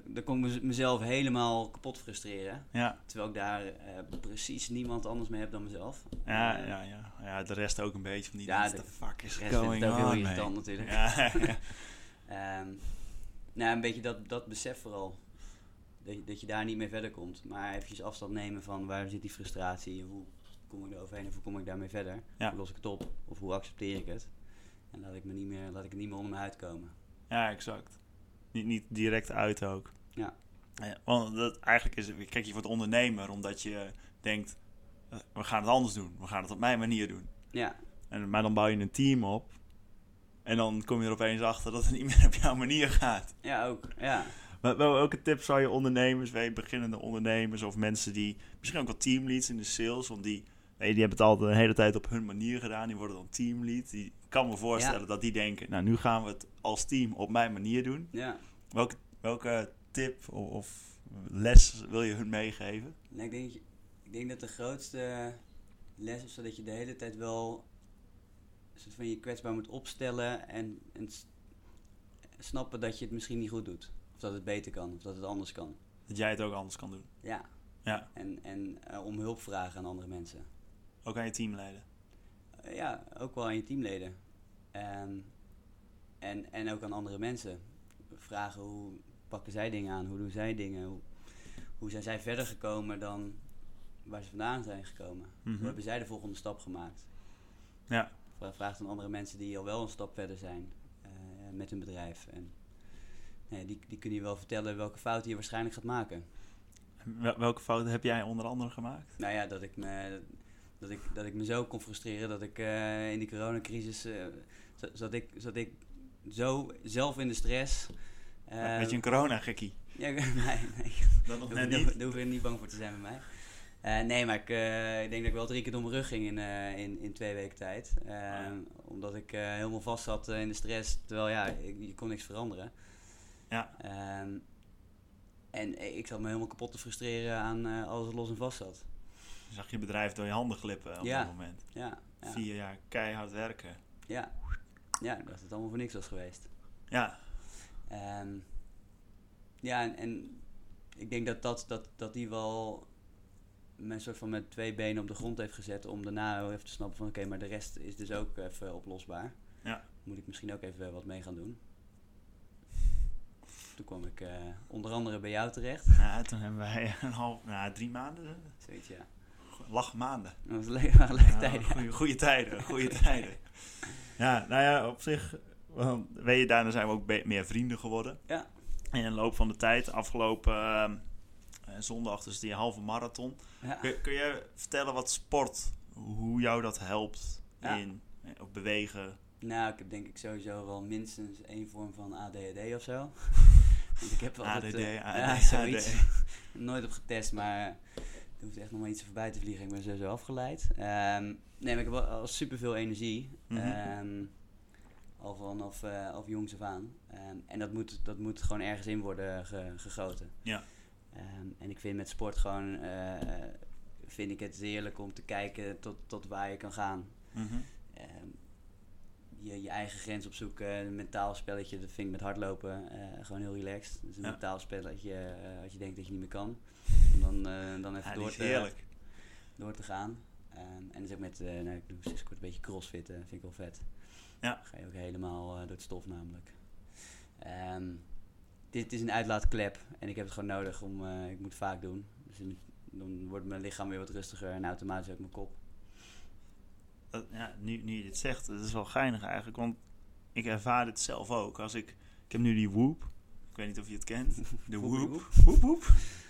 dan kon ik mez- mezelf helemaal kapot frustreren. Ja, Terwijl ik daar eh, precies niemand anders mee heb dan mezelf. ja, Eh, ja, ja. ja, de rest ook een beetje van die, Ja, de fuck is de rest going het ook heel irritant natuurlijk. Ja, ja. [LAUGHS] [LAUGHS] Ehm, nou, een beetje dat, dat besef vooral. Dat je, dat je daar niet meer verder komt. Maar eventjes afstand nemen van waar zit die frustratie en hoe kom ik er overheen of hoe kom ik daarmee verder. Ja. Hoe los ik het op of hoe accepteer ik het. En laat ik, me niet meer, laat ik het niet meer onder me uitkomen. Ja, exact. Niet, niet direct uit ook. Ja. Ja, want dat, eigenlijk is het, kijk je wordt ondernemer omdat je denkt, eh, we gaan het anders doen. We gaan het op mijn manier doen. Ja, En, maar dan bouw je een team op. En dan kom je er opeens achter dat het [LAUGHS] niet meer op jouw manier gaat. ja ook. Ja. Maar wel- welke tips zou je ondernemers, wij beginnende ondernemers of mensen die misschien ook wel teamleads in de sales, want die, nee, die hebben het altijd de hele tijd op hun manier gedaan, die worden dan teamlead. Die kan me voorstellen Ja. dat die denken, nou nu gaan we het als team op mijn manier doen. ja. Welke, welke tip of, of les wil je hun meegeven? Nou, ik, denk, ik denk dat de grootste les is dat je de hele tijd wel een soort van je kwetsbaar moet opstellen en, en snappen dat je het misschien niet goed doet. Of dat het beter kan, of dat het anders kan. Dat jij het ook anders kan doen. Ja. Ja, En, en eh, om hulp vragen aan andere mensen. ook aan je teamleden. Eh, ja, ook wel aan je teamleden. Ehm, en, en ook aan andere mensen. Vragen hoe pakken zij dingen aan, hoe doen zij dingen, hoe, hoe zijn zij verder gekomen dan waar ze vandaan zijn gekomen. Mhm. Hoe hebben zij de volgende stap gemaakt? Ja, Vra- Vraag aan andere mensen die al wel een stap verder zijn eh, met hun bedrijf. En nee, die, die kunnen je wel vertellen welke fouten je waarschijnlijk gaat maken. Wel- welke fouten heb jij onder andere gemaakt? Nou ja, dat ik me, dat ik, dat ik me zo kon frustreren dat ik eh, in die coronacrisis eh, zat, ik, zat ik zo zelf in de stress. Eh, Met je een corona-gekkie. Ja, [LAUGHS] nee, nee. Dat nog Daar net hoef- niet. daar hoef je niet bang voor te zijn bij mij. Eh, nee, maar ik, eh, ik denk dat ik wel drie keer door mijn rug ging in, eh, in, in twee weken tijd. Eh, ja. Omdat ik helemaal vast zat in de stress, terwijl ja, ik, je kon niks veranderen. Ja. Ehm, en ik zat me helemaal kapot te frustreren aan alles wat los en vast zat. Je zag je bedrijf door je handen glippen op Ja. dat moment. Ja, ja, Vier jaar keihard werken. ja. Ja, dat het allemaal voor niks was geweest. Ja, Ehm, ja, en, en ik denk dat, dat, dat, dat die wel me soort van met twee benen op de grond heeft gezet om daarna even te snappen van oké, maar de rest is dus ook even oplosbaar. Ja. Moet ik misschien ook even wat mee gaan doen. Toen kwam ik eh, onder andere bij jou terecht. ja toen hebben wij [LAUGHS] een half, nou, drie maanden, Zoiets, ja. lachmaanden. Dat was le- [LAUGHS] waren leuke Ja, tijden. goeie tijden, goede [LAUGHS] tijden. Ja, nou ja, op zich, wel, weet je, daarna zijn we ook meer vrienden geworden. Ja. In de loop van de tijd, afgelopen ehm, eh, zondag, dus die halve marathon. Ja. Kun, kun je vertellen wat sport, hoe jou dat helpt Ja. in eh, of bewegen? Nou, ik heb denk ik sowieso wel minstens één vorm van ADHD of zo. [LAUGHS] Want ik heb altijd... ADD, eh, ADD, ja, zoiets. ADD. [LAUGHS] Nooit op getest, maar er hoeft echt nog maar iets voorbij te vliegen. Ik ben sowieso afgeleid. Ehm, nee, maar ik heb wel al superveel energie. Mhm. Ehm, al vanaf eh, af jongs af aan. Ehm, en dat moet, dat moet gewoon ergens in worden ge- gegoten. Ja. Ehm, en ik vind met sport gewoon... eh, vind ik het heerlijk om te kijken tot, tot waar je kan gaan. Mhm. Je, je eigen grens opzoeken, een mentaal spelletje, dat vind ik met hardlopen eh, gewoon heel relaxed. Dus een Ja. mentaal spelletje als je denkt dat je niet meer kan. [LAUGHS] Om dan, dan even Ja, door, te, heerlijk. door te gaan. Ehm, en dus ook met, eh nou, ik doe sinds kort een beetje crossfitten, vind ik wel vet. Ja. ga je ook helemaal eh, door het stof namelijk. Ehm, dit is een uitlaatklep en ik heb het gewoon nodig om, eh, ik moet het vaak doen. Dus dan- wordt mijn lichaam weer wat rustiger en automatisch ook mijn kop. Dat, ja, nu, nu je dit zegt, het is wel geinig eigenlijk. Want ik ervaar het zelf ook. Als ik, ik heb nu die Whoop. Ik weet niet of je het kent. [LAUGHS] De Whoop. Whoop Whoop.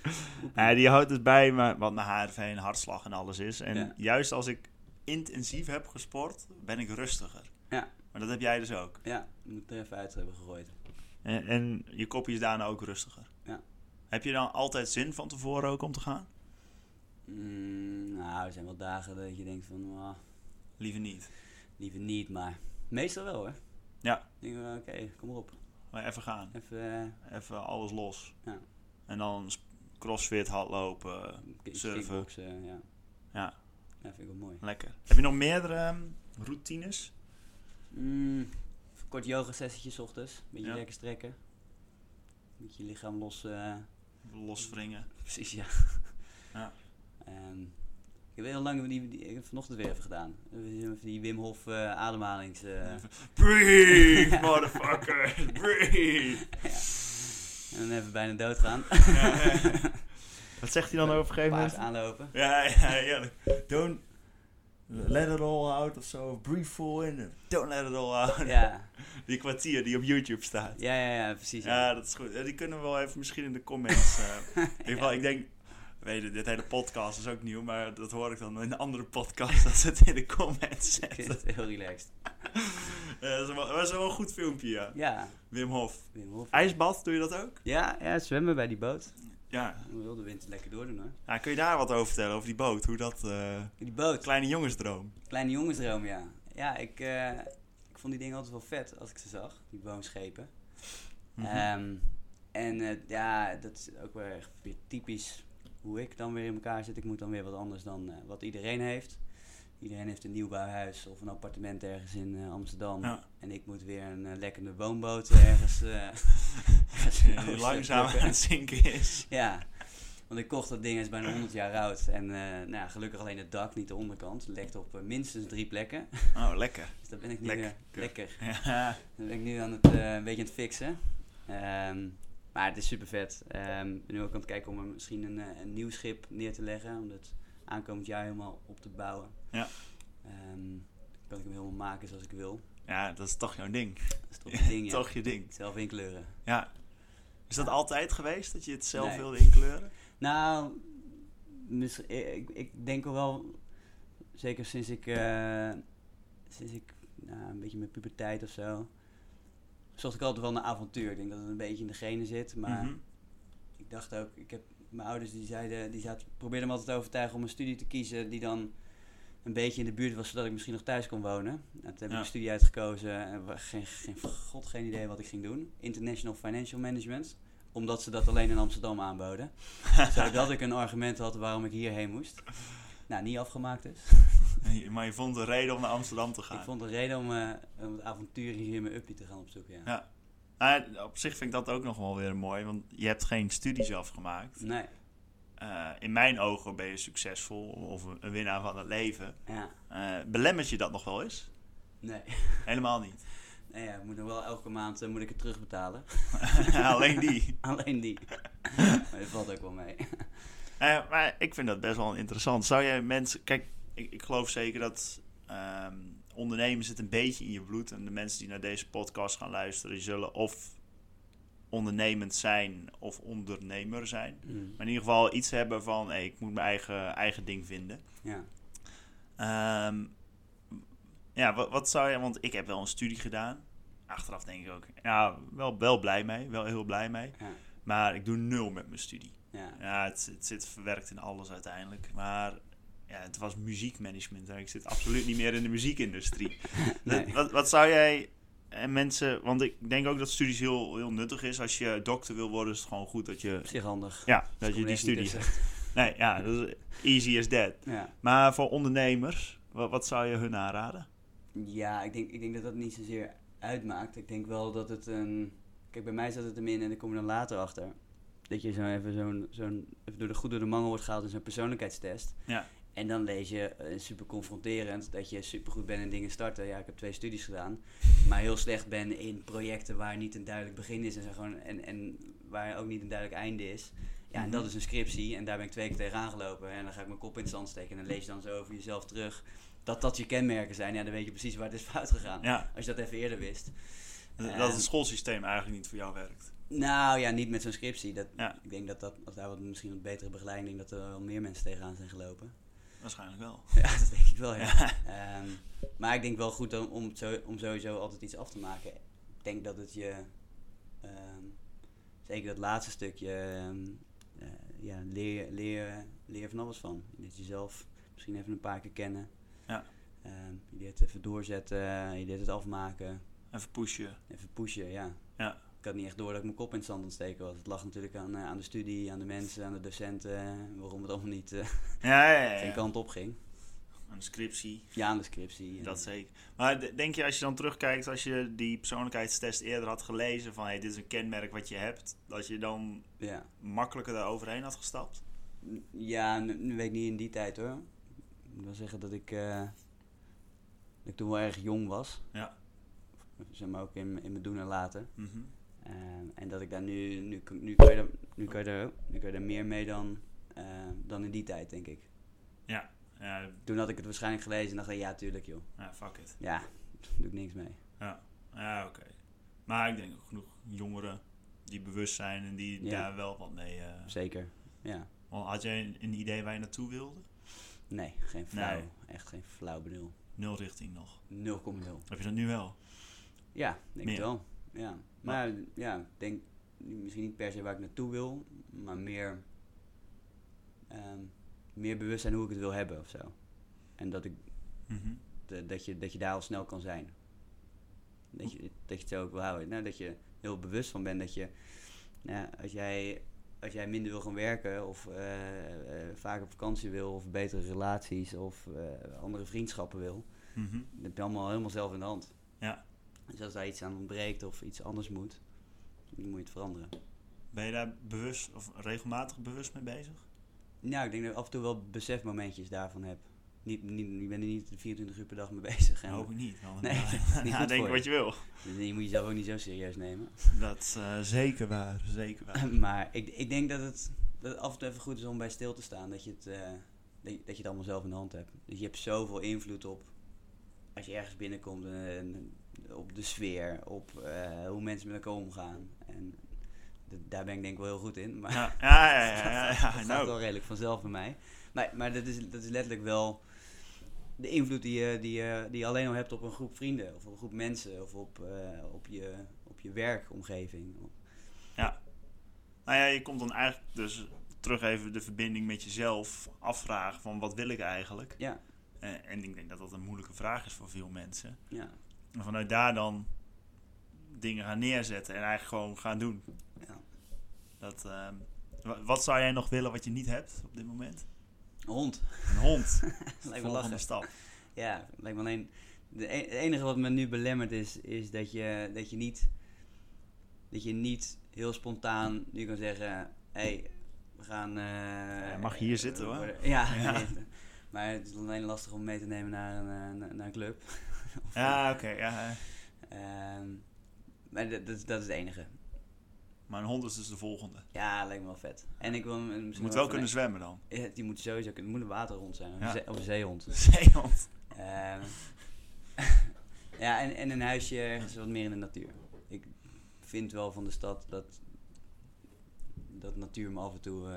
[LAUGHS] Ja, die houdt dus bij me, wat mijn HRV en hartslag en alles is. En Ja. juist als ik intensief heb gesport, ben ik rustiger. Ja. Maar dat heb jij dus ook. Ja, moet er even uit hebben gegooid. En, en je kopje is daarna ook rustiger. Ja. Heb je dan altijd zin van tevoren ook om te gaan? Mm, nou, er zijn wel dagen dat je denkt van, ah, Liever niet. liever niet, maar meestal wel hoor. Ja. Ik denk, oké, kom op. Maar even gaan. Even eh, Even alles los. Ja. En dan crossfit, hardlopen. Surfen. ja. Ja, Ja, vind ik wel mooi. lekker. Heb je nog meerdere ehm, routines? Mm, kort yoga sessietjes 's ochtends. Beetje Ja. lekker strekken. Beetje je lichaam los. eh, Loswringen. [LAUGHS] precies, ja. Ja. Ehm, ik heb heel lang die, die, ik heb vanochtend weer even gedaan. Die Wim Hof eh, ademhalings. Even, Breathe, [LAUGHS] motherfucker. Breathe. En dan even bijna dood gaan. [LAUGHS] Wat zegt hij dan over een gegeven moment? aanlopen. Ja, ja, heerlijk. Don't let it all out of zo. Breathe full in. Don't let it all out. Ja, [LAUGHS] Die kwartier die op YouTube staat. ja, ja, ja, precies. Ja. Ja, dat is goed. Ja, Die kunnen we wel even misschien in de comments. eh, [LAUGHS] in ieder geval, ik denk. Weet je, dit hele podcast is ook nieuw, maar dat hoor ik dan in een andere podcast dat ze het in de comments Ik vind zetten. het heel relaxed. Ja, dat, is wel, dat is wel een goed filmpje, ja. Ja, Wim Hof. Wim Hof. IJsbad, doe je dat ook? Ja, ja, zwemmen bij die boot. Ja. We wilden de wind lekker doordoen hoor. ja. Kun je daar wat over vertellen, over die boot? Hoe dat... eh, Die boot. kleine jongensdroom. Kleine jongensdroom, ja. Ja, ik, eh, ik vond die dingen altijd wel vet als ik ze zag, die boomschepen. Mhm. Ehm, en eh, ja, dat is ook weer echt weer typisch hoe ik dan weer in elkaar zit. Ik moet dan weer wat anders dan eh, wat iedereen heeft. Iedereen heeft een nieuwbouwhuis of een appartement ergens in eh, Amsterdam. Ja. En ik moet weer een uh, lekkende woonboot ergens, eh, in [LAUGHS] [LAUGHS] Die [LAUGHS] langzaam aan het zinken is. Ja, want ik kocht dat ding, het is bijna 100 jaar oud. En eh, nou, gelukkig alleen het dak, niet de onderkant. Het lekt op eh, minstens drie plekken. Oh, lekker. Dus dat ben ik nu Lekker. eh, lekker. Ja. Dat ben ik nu aan het, eh, een beetje aan het fixen. Ehm, maar het is super vet. Ik ben nu ook aan het kijken om er misschien een, eh, een nieuw schip neer te leggen. Om het aankomend jaar helemaal op te bouwen. Ja. Ehm, kan ik hem helemaal maken zoals ik wil. ja, dat is toch jouw ding. Dat is toch een ding, [LAUGHS] ja. Toch je ding. Zelf inkleuren. Ja. Is dat altijd geweest, dat je het zelf Nee. wilde inkleuren? Nou, ik, ik denk wel, zeker sinds ik, eh, sinds ik nou, een beetje mijn puberteit of zo, zocht ik altijd wel een avontuur. Ik denk dat het een beetje in de genen zit, maar Mhm. ik dacht ook, ik heb mijn ouders die zeiden, die zaten, probeerden me altijd te overtuigen om een studie te kiezen die dan een beetje in de buurt was, zodat ik misschien nog thuis kon wonen. Nou, toen heb ik een studie uitgekozen en geen, geen, god geen idee wat ik ging doen. International Financial Management, omdat ze dat alleen in Amsterdam aanboden. [LAUGHS] zodat ik een argument had waarom ik hierheen moest. Nou, niet afgemaakt dus. Maar je vond een reden om naar Amsterdam te gaan. Ik vond een reden om, eh, om het avontuur hier in mijn uppie te gaan opzoeken, ja. Ja. Nou, op zich vind ik dat ook nog wel weer mooi, want je hebt geen studies afgemaakt. Nee, Eh, in mijn ogen ben je succesvol of een, winnaar van het leven. ja, Eh belemmert je dat nog wel eens? nee. [LAUGHS] Helemaal niet. Nee, ja, ik moet nog wel elke maand eh, moet ik het terugbetalen. [LAUGHS] Alleen die. [LAUGHS] Alleen die. maar dat valt ook wel mee. Maar ik vind dat best wel interessant. Zou jij mensen... Kijk, ik, ik geloof zeker dat ehm, ondernemen zit een beetje in je bloed. En de mensen die naar deze podcast gaan luisteren, die zullen of ondernemend zijn of ondernemer zijn. Mm, Maar in ieder geval iets hebben van, hey, ik moet mijn eigen, eigen ding vinden. Ja. Ehm, ja, wat, wat zou je... Want ik heb wel een studie gedaan. Achteraf denk ik ook, ja, wel, wel blij mee. Wel heel blij mee. Ja. Maar ik doe nul met mijn studie. Ja. Ja, het, het zit verwerkt in alles uiteindelijk. Maar ja, het was muziekmanagement. En ik zit absoluut niet meer in de muziekindustrie. [LAUGHS] Nee. Wat, wat zou jij en mensen... Want ik denk ook dat studies heel, heel nuttig is. Als je dokter wil worden, is het gewoon goed dat je... Op zich handig. Ja, dat je die studie hebt. Nee, ja, dat is easy as that. Ja. Maar voor ondernemers, wat, wat zou je hun aanraden? Ja, ik denk, ik denk dat dat niet zozeer uitmaakt. Ik denk wel dat het een... Kijk, bij mij zat het hem in en daar kom je dan later achter. Dat je zo even, zo'n, zo'n, even door de goed door de mangel wordt gehaald in zo'n persoonlijkheidstest. Ja. En dan lees je eh, super confronterend dat je super goed bent in dingen starten. Ja, ik heb twee studies gedaan. Maar heel slecht ben in projecten waar niet een duidelijk begin is en, zo gewoon, en, en waar ook niet een duidelijk einde is. Ja, en Mhm. dat is een scriptie. En daar ben ik twee keer tegenaan gelopen. En dan ga ik mijn kop in het zand steken. En dan lees je dan zo over jezelf terug. Dat dat je kenmerken zijn. Ja, dan weet je precies waar het is [LAUGHS] fout gegaan. Ja, Als je dat even eerder wist. dat dat het schoolsysteem eigenlijk niet voor jou werkt. Nou ja, niet met zo'n scriptie. Dat, Ja. Ik denk dat, dat als daar wat, misschien wat betere begeleiding, dat er wel meer mensen tegenaan zijn gelopen. Waarschijnlijk wel. [LAUGHS] Ja, dat denk ik wel, ja. [LAUGHS] Ja. Ehm, maar ik denk wel goed om, om, het zo, om sowieso altijd iets af te maken. Ik denk dat het je, ehm, zeker dat laatste stukje, ehm, eh, ja, leer, leer, leer van alles van. Je leert jezelf misschien even een paar keer kennen. Ja. Je leert even doorzetten, je leert het afmaken. Even pushen. Even pushen, ja. Ja. Ik had niet echt door dat ik mijn kop in het zand ontsteken was. Het lag natuurlijk aan, eh, aan de studie, aan de mensen, aan de docenten, eh, waarom het allemaal niet eh, Ja, ja, ja. geen ja. kant op ging. Een scriptie, Ja, aan de scriptie. en- dat zeker. Maar denk je als je dan terugkijkt, als je die persoonlijkheidstest eerder had gelezen van hey, dit is een kenmerk wat je hebt, dat je dan Ja, makkelijker daar overheen had gestapt? ja nu, weet ik niet in die tijd hoor. Ik wil zeggen dat ik, eh, dat ik toen wel erg jong was. Ja. Zeg maar ook in, in mijn doen en laten. Mhm. Ehm, en dat ik daar nu, nu, nu, kan je daar, nu, kan je daar, nu kan je daar meer mee dan, eh, dan in die tijd, denk ik. Ja, ja, Toen had ik het waarschijnlijk gelezen en dacht ik, ja, tuurlijk joh. ja, fuck it. Ja, doe ik niks mee. Ja, oké. Maar ik denk ook genoeg jongeren die bewust zijn en die Ja. daar wel wat mee... eh, Zeker, ja. want had jij een, een idee waar je naartoe wilde? Nee, geen flauw. Nee. Echt geen flauw benul. Nul richting nog. 0,0. Heb je dat nu wel? Ja, denk ik wel. Ja. Maar ja, ik denk misschien niet per se waar ik naartoe wil, maar meer, ehm, meer bewust zijn hoe ik het wil hebben of zo. En dat, ik, Mhm. de- dat, je, dat je daar al snel kan zijn. Dat je, dat je het zo ook wil houden. Nou, dat je heel bewust van bent dat je, nou, als jij, als jij minder wil gaan werken of eh, eh, vaak op vakantie wil of betere relaties of eh, andere vriendschappen wil, Mhm. dat heb je allemaal helemaal zelf in de hand. Ja. Dus als daar iets aan ontbreekt of iets anders moet, dan moet je het veranderen. Ben je daar bewust of regelmatig bewust mee bezig? Nou, ik denk dat ik af en toe wel besefmomentjes daarvan heb. Niet, niet, ik ben er niet 24 uur per dag mee bezig. En, Hoop ik niet. Nee, [LAUGHS] ja, [LAUGHS] niet denk wat je wil. Dus je moet jezelf ook niet zo serieus nemen. Dat is eh, zeker waar, zeker waar. [LAUGHS] maar ik, ik denk dat het, dat het af en toe even goed is om bij stil te staan. Dat je, het, eh, dat, je, dat je het allemaal zelf in de hand hebt. Dus je hebt zoveel invloed op als je ergens binnenkomt. En, en op de sfeer, op eh, hoe mensen met elkaar omgaan. En daar ben ik denk ik wel heel goed in. Maar Ja, ja, ja, ja, [LAUGHS] ja, ja, dat gaat know. wel redelijk vanzelf bij mij. Maar, maar dat, is, dat is letterlijk wel de invloed die je, die, je, die je alleen al hebt op een groep vrienden. Of op een groep mensen. Of op, eh, op, je, op je werkomgeving. Nou ja, je komt dan eigenlijk dus terug even de verbinding met jezelf afvragen van wat wil ik eigenlijk? Ja, Eh, en ik denk dat dat een moeilijke vraag is voor veel mensen. ja. En vanuit daar dan dingen gaan neerzetten en eigenlijk gewoon gaan doen. ja. Dat, ehm, wa- wat zou jij nog willen wat je niet hebt op dit moment? Een hond. Een hond. [LAUGHS] Lijkt me Volgende lachen. stap. Ja, lijkt me alleen... de e- Het enige wat me nu belemmert is, is dat, je, dat, je niet, dat je niet heel spontaan nu kan zeggen... Hé, hey, we gaan... eh, Ja, mag je hier zitten, hoor. worden- Ja, Ja. nee, [LAUGHS] maar het is alleen lastig om mee te nemen naar een, eh, naar een club. Ja, oké. ja. Ehm, maar dat, dat, is- dat is het enige. Maar een hond is dus de volgende. Ja, lijkt me wel vet. En ik wil misschien moet wel kunnen zwemmen dan. Ja, die moet sowieso kunnen. Het moet een waterhond zijn. Of, Ja. een, zee- of een zeehond. [LAUGHS] Zeehond. Ehm, [LAUGHS] ja, en, en een huisje ergens wat meer in de natuur. Ik vind wel van de stad dat, dat natuur me af en toe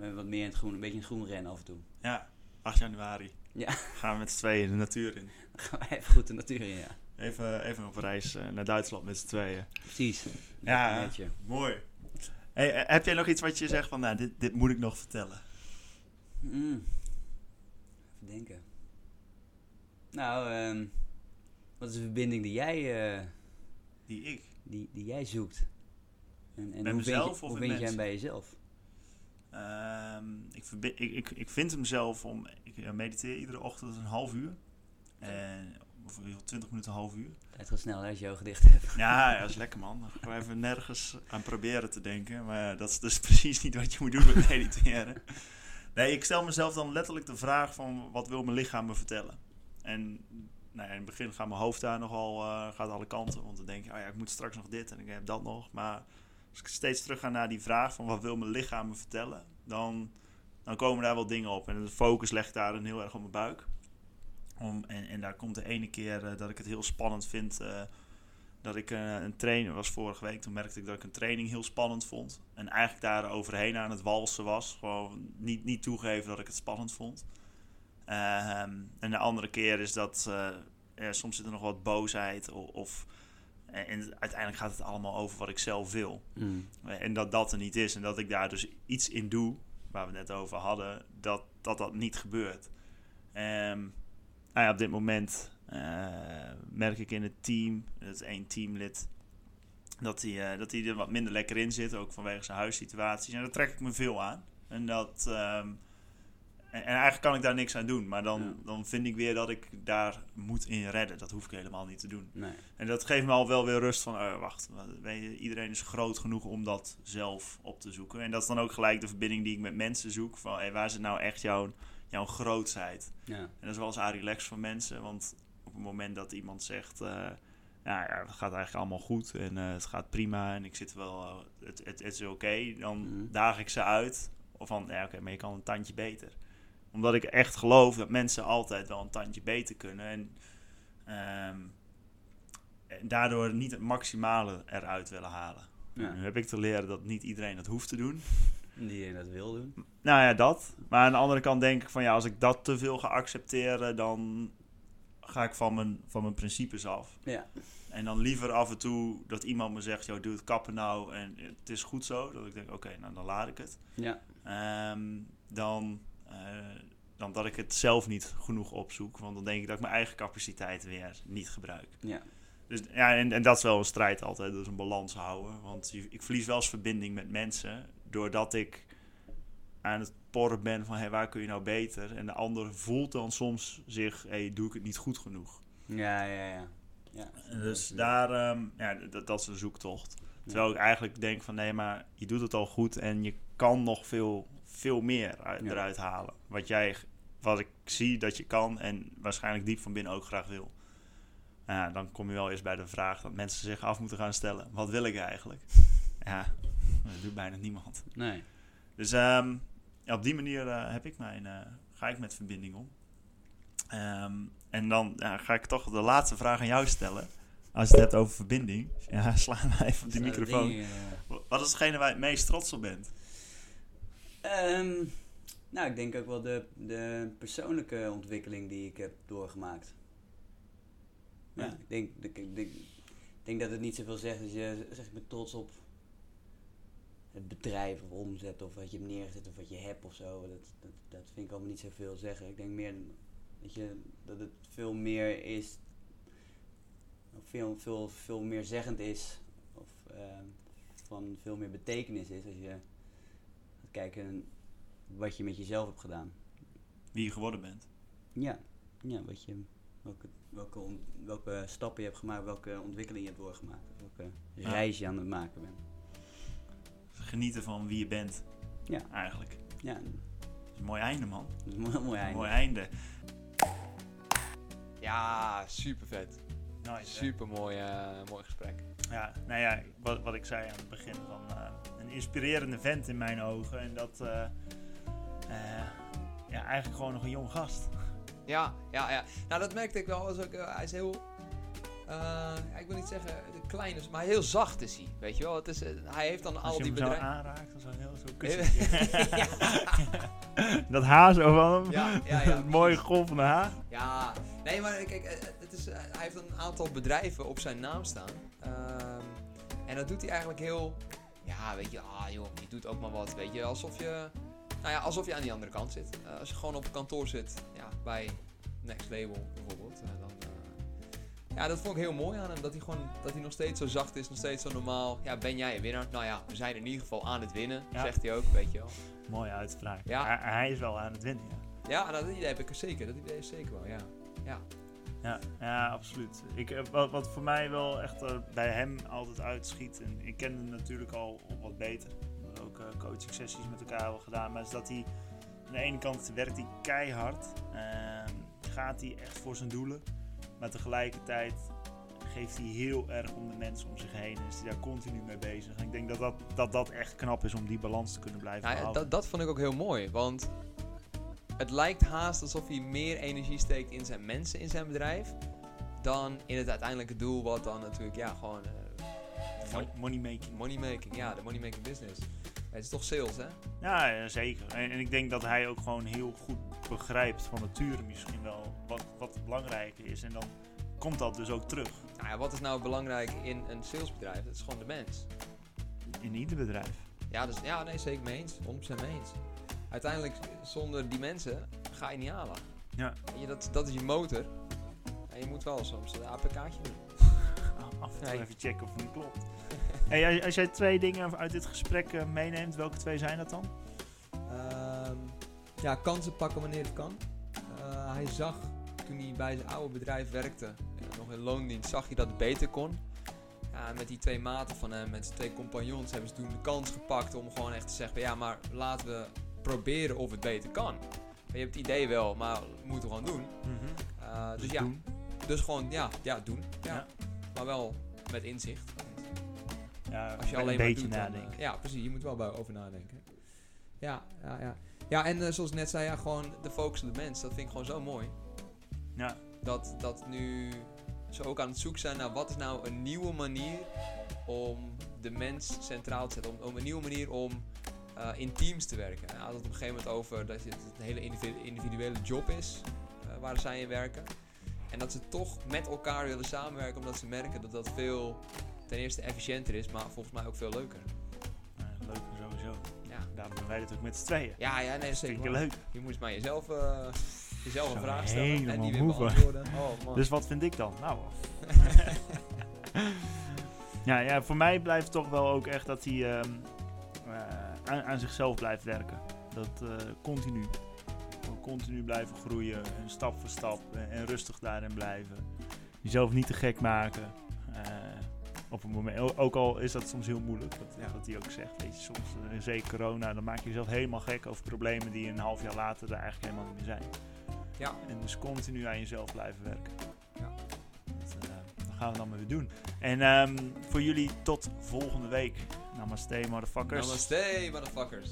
eh, wat meer in het groen, een beetje in het groen rennen af en toe. Ja, 8 januari. Ja. Gaan we met z'n tweeën de natuur in. Gaan even goed de natuur in, ja. Even, even op reis eh, naar Duitsland met z'n tweeven. Precies. Ja. Mooi. Hey, eh, heb jij nog iets wat je zegt van, nou, dit, dit moet ik nog vertellen? Mm. Even denken. Nou, ehm, wat is de verbinding die jij, eh, Die ik. die, die jij zoekt? En, en Bij hoe mezelf je, of hoe vind mensen? bij jezelf? Ehm, ik, ik, ik, ik vind hem zelf om. Ik mediteer iedere ochtend een half uur. En, of in ieder geval 20 minuten, een half uur. Het gaat snel hè, als je ogen dicht hebt. Ja, ja, dat is lekker man. We even nergens aan proberen te denken. Maar dat is dus [LAUGHS] precies niet wat je moet doen met mediteren. Nee, ik stel mezelf dan letterlijk de vraag van wat wil mijn lichaam me vertellen? En nou ja, in het begin gaat mijn hoofd daar nogal eh, gaat alle kanten. Want dan denk je, oh ja, ik moet straks nog dit en ik heb dat nog. Maar als ik steeds terug ga naar die vraag van wat wil mijn lichaam me vertellen? Dan, dan komen daar wel dingen op. En de focus ligt daar dan heel erg op mijn buik. Om, en, en daar komt de ene keer eh, dat ik het heel spannend vind... eh, dat ik eh, een trainer was vorige week. Toen merkte ik dat ik een training heel spannend vond. En eigenlijk daar overheen aan het walsen was. Gewoon niet, niet toegeven dat ik het spannend vond. Ehm, en de andere keer is dat ja, soms zit er nog wat boosheid. Of, of, en, uiteindelijk gaat het allemaal over wat ik zelf wil. Mm. En dat dat er niet is. En dat ik daar dus iets in doe, waar we het net over hadden, dat dat, dat niet gebeurt. Ehm, nou ja, op dit moment eh, merk ik in het team, het is één teamlid, dat hij, eh, dat hij er wat minder lekker in zit, ook vanwege zijn huissituaties. En daar trek ik me veel aan. En dat. ehm, en, en eigenlijk kan ik daar niks aan doen, maar dan, Ja. dan vind ik weer dat ik daar moet in redden. Dat hoef ik helemaal niet te doen. Nee. En dat geeft me al wel weer rust van, eh, wacht, je, iedereen is groot genoeg om dat zelf op te zoeken. En dat is dan ook gelijk de verbinding die ik met mensen zoek. Van, hey, waar zit nou echt jouw, jouw grootheid? Ja. En dat is wel eens aan relax van mensen, want op het moment dat iemand zegt, eh, ja, ja, het gaat eigenlijk allemaal goed en eh, het gaat prima en ik zit wel, eh, het, het, het is oké, dan Mhm. daag ik ze uit. Of van, ja oké, maar je kan een tandje beter. Omdat ik echt geloof dat mensen altijd wel een tandje beter kunnen. En, ehm, en daardoor niet het maximale eruit willen halen. Ja. Nu heb ik te leren dat niet iedereen dat hoeft te doen. Die dat wil doen. Nou ja, dat. Maar aan de andere kant denk ik van ja, als ik dat te veel ga accepteren, dan ga ik van mijn, van mijn principes af. Ja. En dan liever af en toe dat iemand me zegt, joh, doe het kappen nou en het is goed zo. Dat ik denk, oké, nou dan laat ik het. Ja. Ehm, dan, eh, dan dat ik het zelf niet genoeg opzoek. Want dan denk ik dat ik mijn eigen capaciteit weer niet gebruik. Ja. Dus ja, en, en dat is wel een strijd altijd. Dus een balans houden. Want je- ik verlies wel eens verbinding met mensen. Doordat ik aan het porren ben van hey, waar kun je nou beter? En de ander voelt dan soms zich, hey, doe ik het niet goed genoeg? Ja, ja, ja. ja. Dus daar, ehm, ja, dat, dat is een zoektocht. Terwijl ik eigenlijk denk van nee, maar je doet het al goed en je kan nog veel, veel meer uit, Ja. eruit halen. Wat jij, wat ik zie dat je kan en waarschijnlijk diep van binnen ook graag wil. Ja, dan kom je wel eerst bij de vraag dat mensen zich af moeten gaan stellen. Wat wil ik eigenlijk? Ja, dat doet bijna niemand. Nee. Dus ehm, ja, op die manier eh, heb ik mijn, eh, ga ik met verbinding om. Ehm, en dan ja, ga ik toch de laatste vraag aan jou stellen. Als je het hebt over verbinding. [LAUGHS] Ja, sla maar even op die microfoon. ding, Wat is hetgene waar je het meest trots op bent? Ehm, nou, ik denk ook wel de, de persoonlijke ontwikkeling die ik heb doorgemaakt. Ja, Ja. ik denk, ik, ik denk, ik denk dat het niet zoveel zegt als je zegt ik ben trots op het bedrijf of omzet of wat je hebt neergezet of wat je hebt of zo. Dat, dat, dat vind ik allemaal niet zoveel zeggen. Ik denk meer dat, je, dat het veel meer is, of veel, veel, veel meer zeggend is of ehm, van veel meer betekenis is als je gaat kijken wat je met jezelf hebt gedaan. Wie je geworden bent? Ja, ja wat je, welke, welke, welke stappen je hebt gemaakt, welke ontwikkeling je hebt doorgemaakt, welke reis je aan het maken bent. Genieten van wie je bent. Ja. Eigenlijk. Ja, Dat is een mooi einde, man. dat is een mooi, einde. mooi einde. Ja, super vet. Nice. Super mooi, mooi gesprek. Ja, nou ja, wat, wat ik zei aan het begin van eh, een inspirerende vent in mijn ogen. En dat eh, eh, ja, eigenlijk gewoon nog een jong gast. Ja, ja, ja. Nou, dat merkte ik wel. Als ook, eh, hij is heel. Eh, ik wil niet zeggen de klein is, maar heel zacht is hij. Weet je wel? Het is, eh, hij heeft dan Als al die bedrijven. aanraakt, dan zo heel zo [LAUGHS] kussen. [LAUGHS] dat haar zo van hem. Ja, ja, ja, [LAUGHS] Dat mooie precies. golvende haar. Ja, nee, maar kijk, eh, het is, hij heeft een aantal bedrijven op zijn naam staan. Ehm, en dat doet hij eigenlijk heel. Ja, weet je, ah joh, je doet ook maar wat. Weet je, alsof je. Nou ja, alsof je aan die andere kant zit. Als je gewoon op kantoor zit, ja, bij Next Label bijvoorbeeld, Ja, dat vond ik heel mooi aan hem. Dat hij gewoon dat hij nog steeds zo zacht is, nog steeds zo normaal. Ja, ben jij een winnaar? Nou ja, we zijn in ieder geval aan het winnen, Ja. zegt hij ook, weet je wel. Mooie uitspraak. Ja. Hij, hij is wel aan het winnen, ja. Ja, dat idee heb ik er zeker. Dat idee is zeker wel, ja. Ja, Ja, ja absoluut. Ik, eh, wat, wat voor mij wel echt eh, bij hem altijd uitschiet, en ik ken hem natuurlijk al wat beter, we ook eh, coaching sessies met elkaar hebben gedaan, maar is dat hij aan de ene kant werkt hij keihard, ehm, gaat hij echt voor zijn doelen, maar tegelijkertijd geeft hij heel erg om de mensen om zich heen en is hij daar continu mee bezig. En ik denk dat dat, dat, dat echt knap is om die balans te kunnen blijven Nou ja, behouden. dat, dat vond ik ook heel mooi. Want het lijkt haast alsof hij meer energie steekt in zijn mensen in zijn bedrijf. Dan in het uiteindelijke doel, wat dan natuurlijk, ja, gewoon Mon- Money making. money making. Ja, de money making business. Het is toch sales, hè? Ja, ja, zeker. En, en ik denk dat hij ook gewoon heel goed begrijpt van nature misschien wel wat, wat belangrijk is. En dan komt dat dus ook terug Nou ja, wat is nou belangrijk in een salesbedrijf? Dat is gewoon de mens. in ieder bedrijf. Ja, dus, ja nee, zeker mee eens. 100% mee eens. Uiteindelijk, zonder die mensen, ga je niet halen. Ja. Je, dat, dat is je motor. En je moet wel soms een APK'tje doen. [LAUGHS] Af en toe Nee. even checken of het niet klopt. hey, als- als jij twee dingen uit dit gesprek eh, meeneemt, welke twee zijn dat dan? Ehm, ja, kansen pakken wanneer het kan. Eh, hij zag toen hij bij zijn oude bedrijf werkte, eh, nog in loondienst, zag hij dat het beter kon. Ja, met die twee maten van hem, met zijn twee compagnons, hebben ze toen de kans gepakt om gewoon echt te zeggen: ja, maar laten we proberen of het beter kan. Je hebt het idee wel, maar we moeten gewoon doen. Eh, dus, ja, doen. dus gewoon, ja, ja doen. Ja. Ja. Maar wel met inzicht. Ja, Als je een alleen beetje maar doet, dan, nadenken. eh, ja, precies. Je moet wel bij over nadenken. Ja, ja, ja. Ja, en eh, zoals ik net zei, ja, gewoon de focus op de mens. Dat vind ik gewoon zo mooi. Ja. Dat, dat nu ze ook aan het zoeken zijn naar wat is nou een nieuwe manier om de mens centraal te zetten. Om, om een nieuwe manier om eh, in teams te werken. Hij had het op een gegeven moment over dat het een hele individu- individuele job is eh, waar zij in werken. En dat ze toch met elkaar willen samenwerken omdat ze merken dat dat veel ten eerste efficiënter is, maar volgens mij ook veel leuker. Eh, leuk sowieso. Ja, Daarom doen wij dit ook met z'n tweeën. ja, ja nee, zeker. Hartstikke waar. leuk. Je moet maar jezelf, eh, jezelf een vraag stellen en die weer moe van. beantwoorden. Oh man. [LAUGHS] Dus wat vind ik dan? Nou. [LAUGHS] ja, ja, voor mij blijft toch wel ook echt dat hij ehm, eh, aan, aan zichzelf blijft werken. Dat eh, continu. Continu blijven groeien, en stap voor stap en, en rustig daarin blijven. Jezelf niet te gek maken. Eh, op een moment, ook al is dat soms heel moeilijk, dat, Ja. hij ook zegt. Weet je, soms, zeker corona, dan maak je jezelf helemaal gek over problemen die een half jaar later er eigenlijk helemaal niet meer zijn. Ja. En dus continu aan jezelf blijven werken. Ja. Dat, eh, dat gaan we dan maar weer doen. En ehm, voor jullie tot volgende week. Namaste, motherfuckers. Namaste, motherfuckers.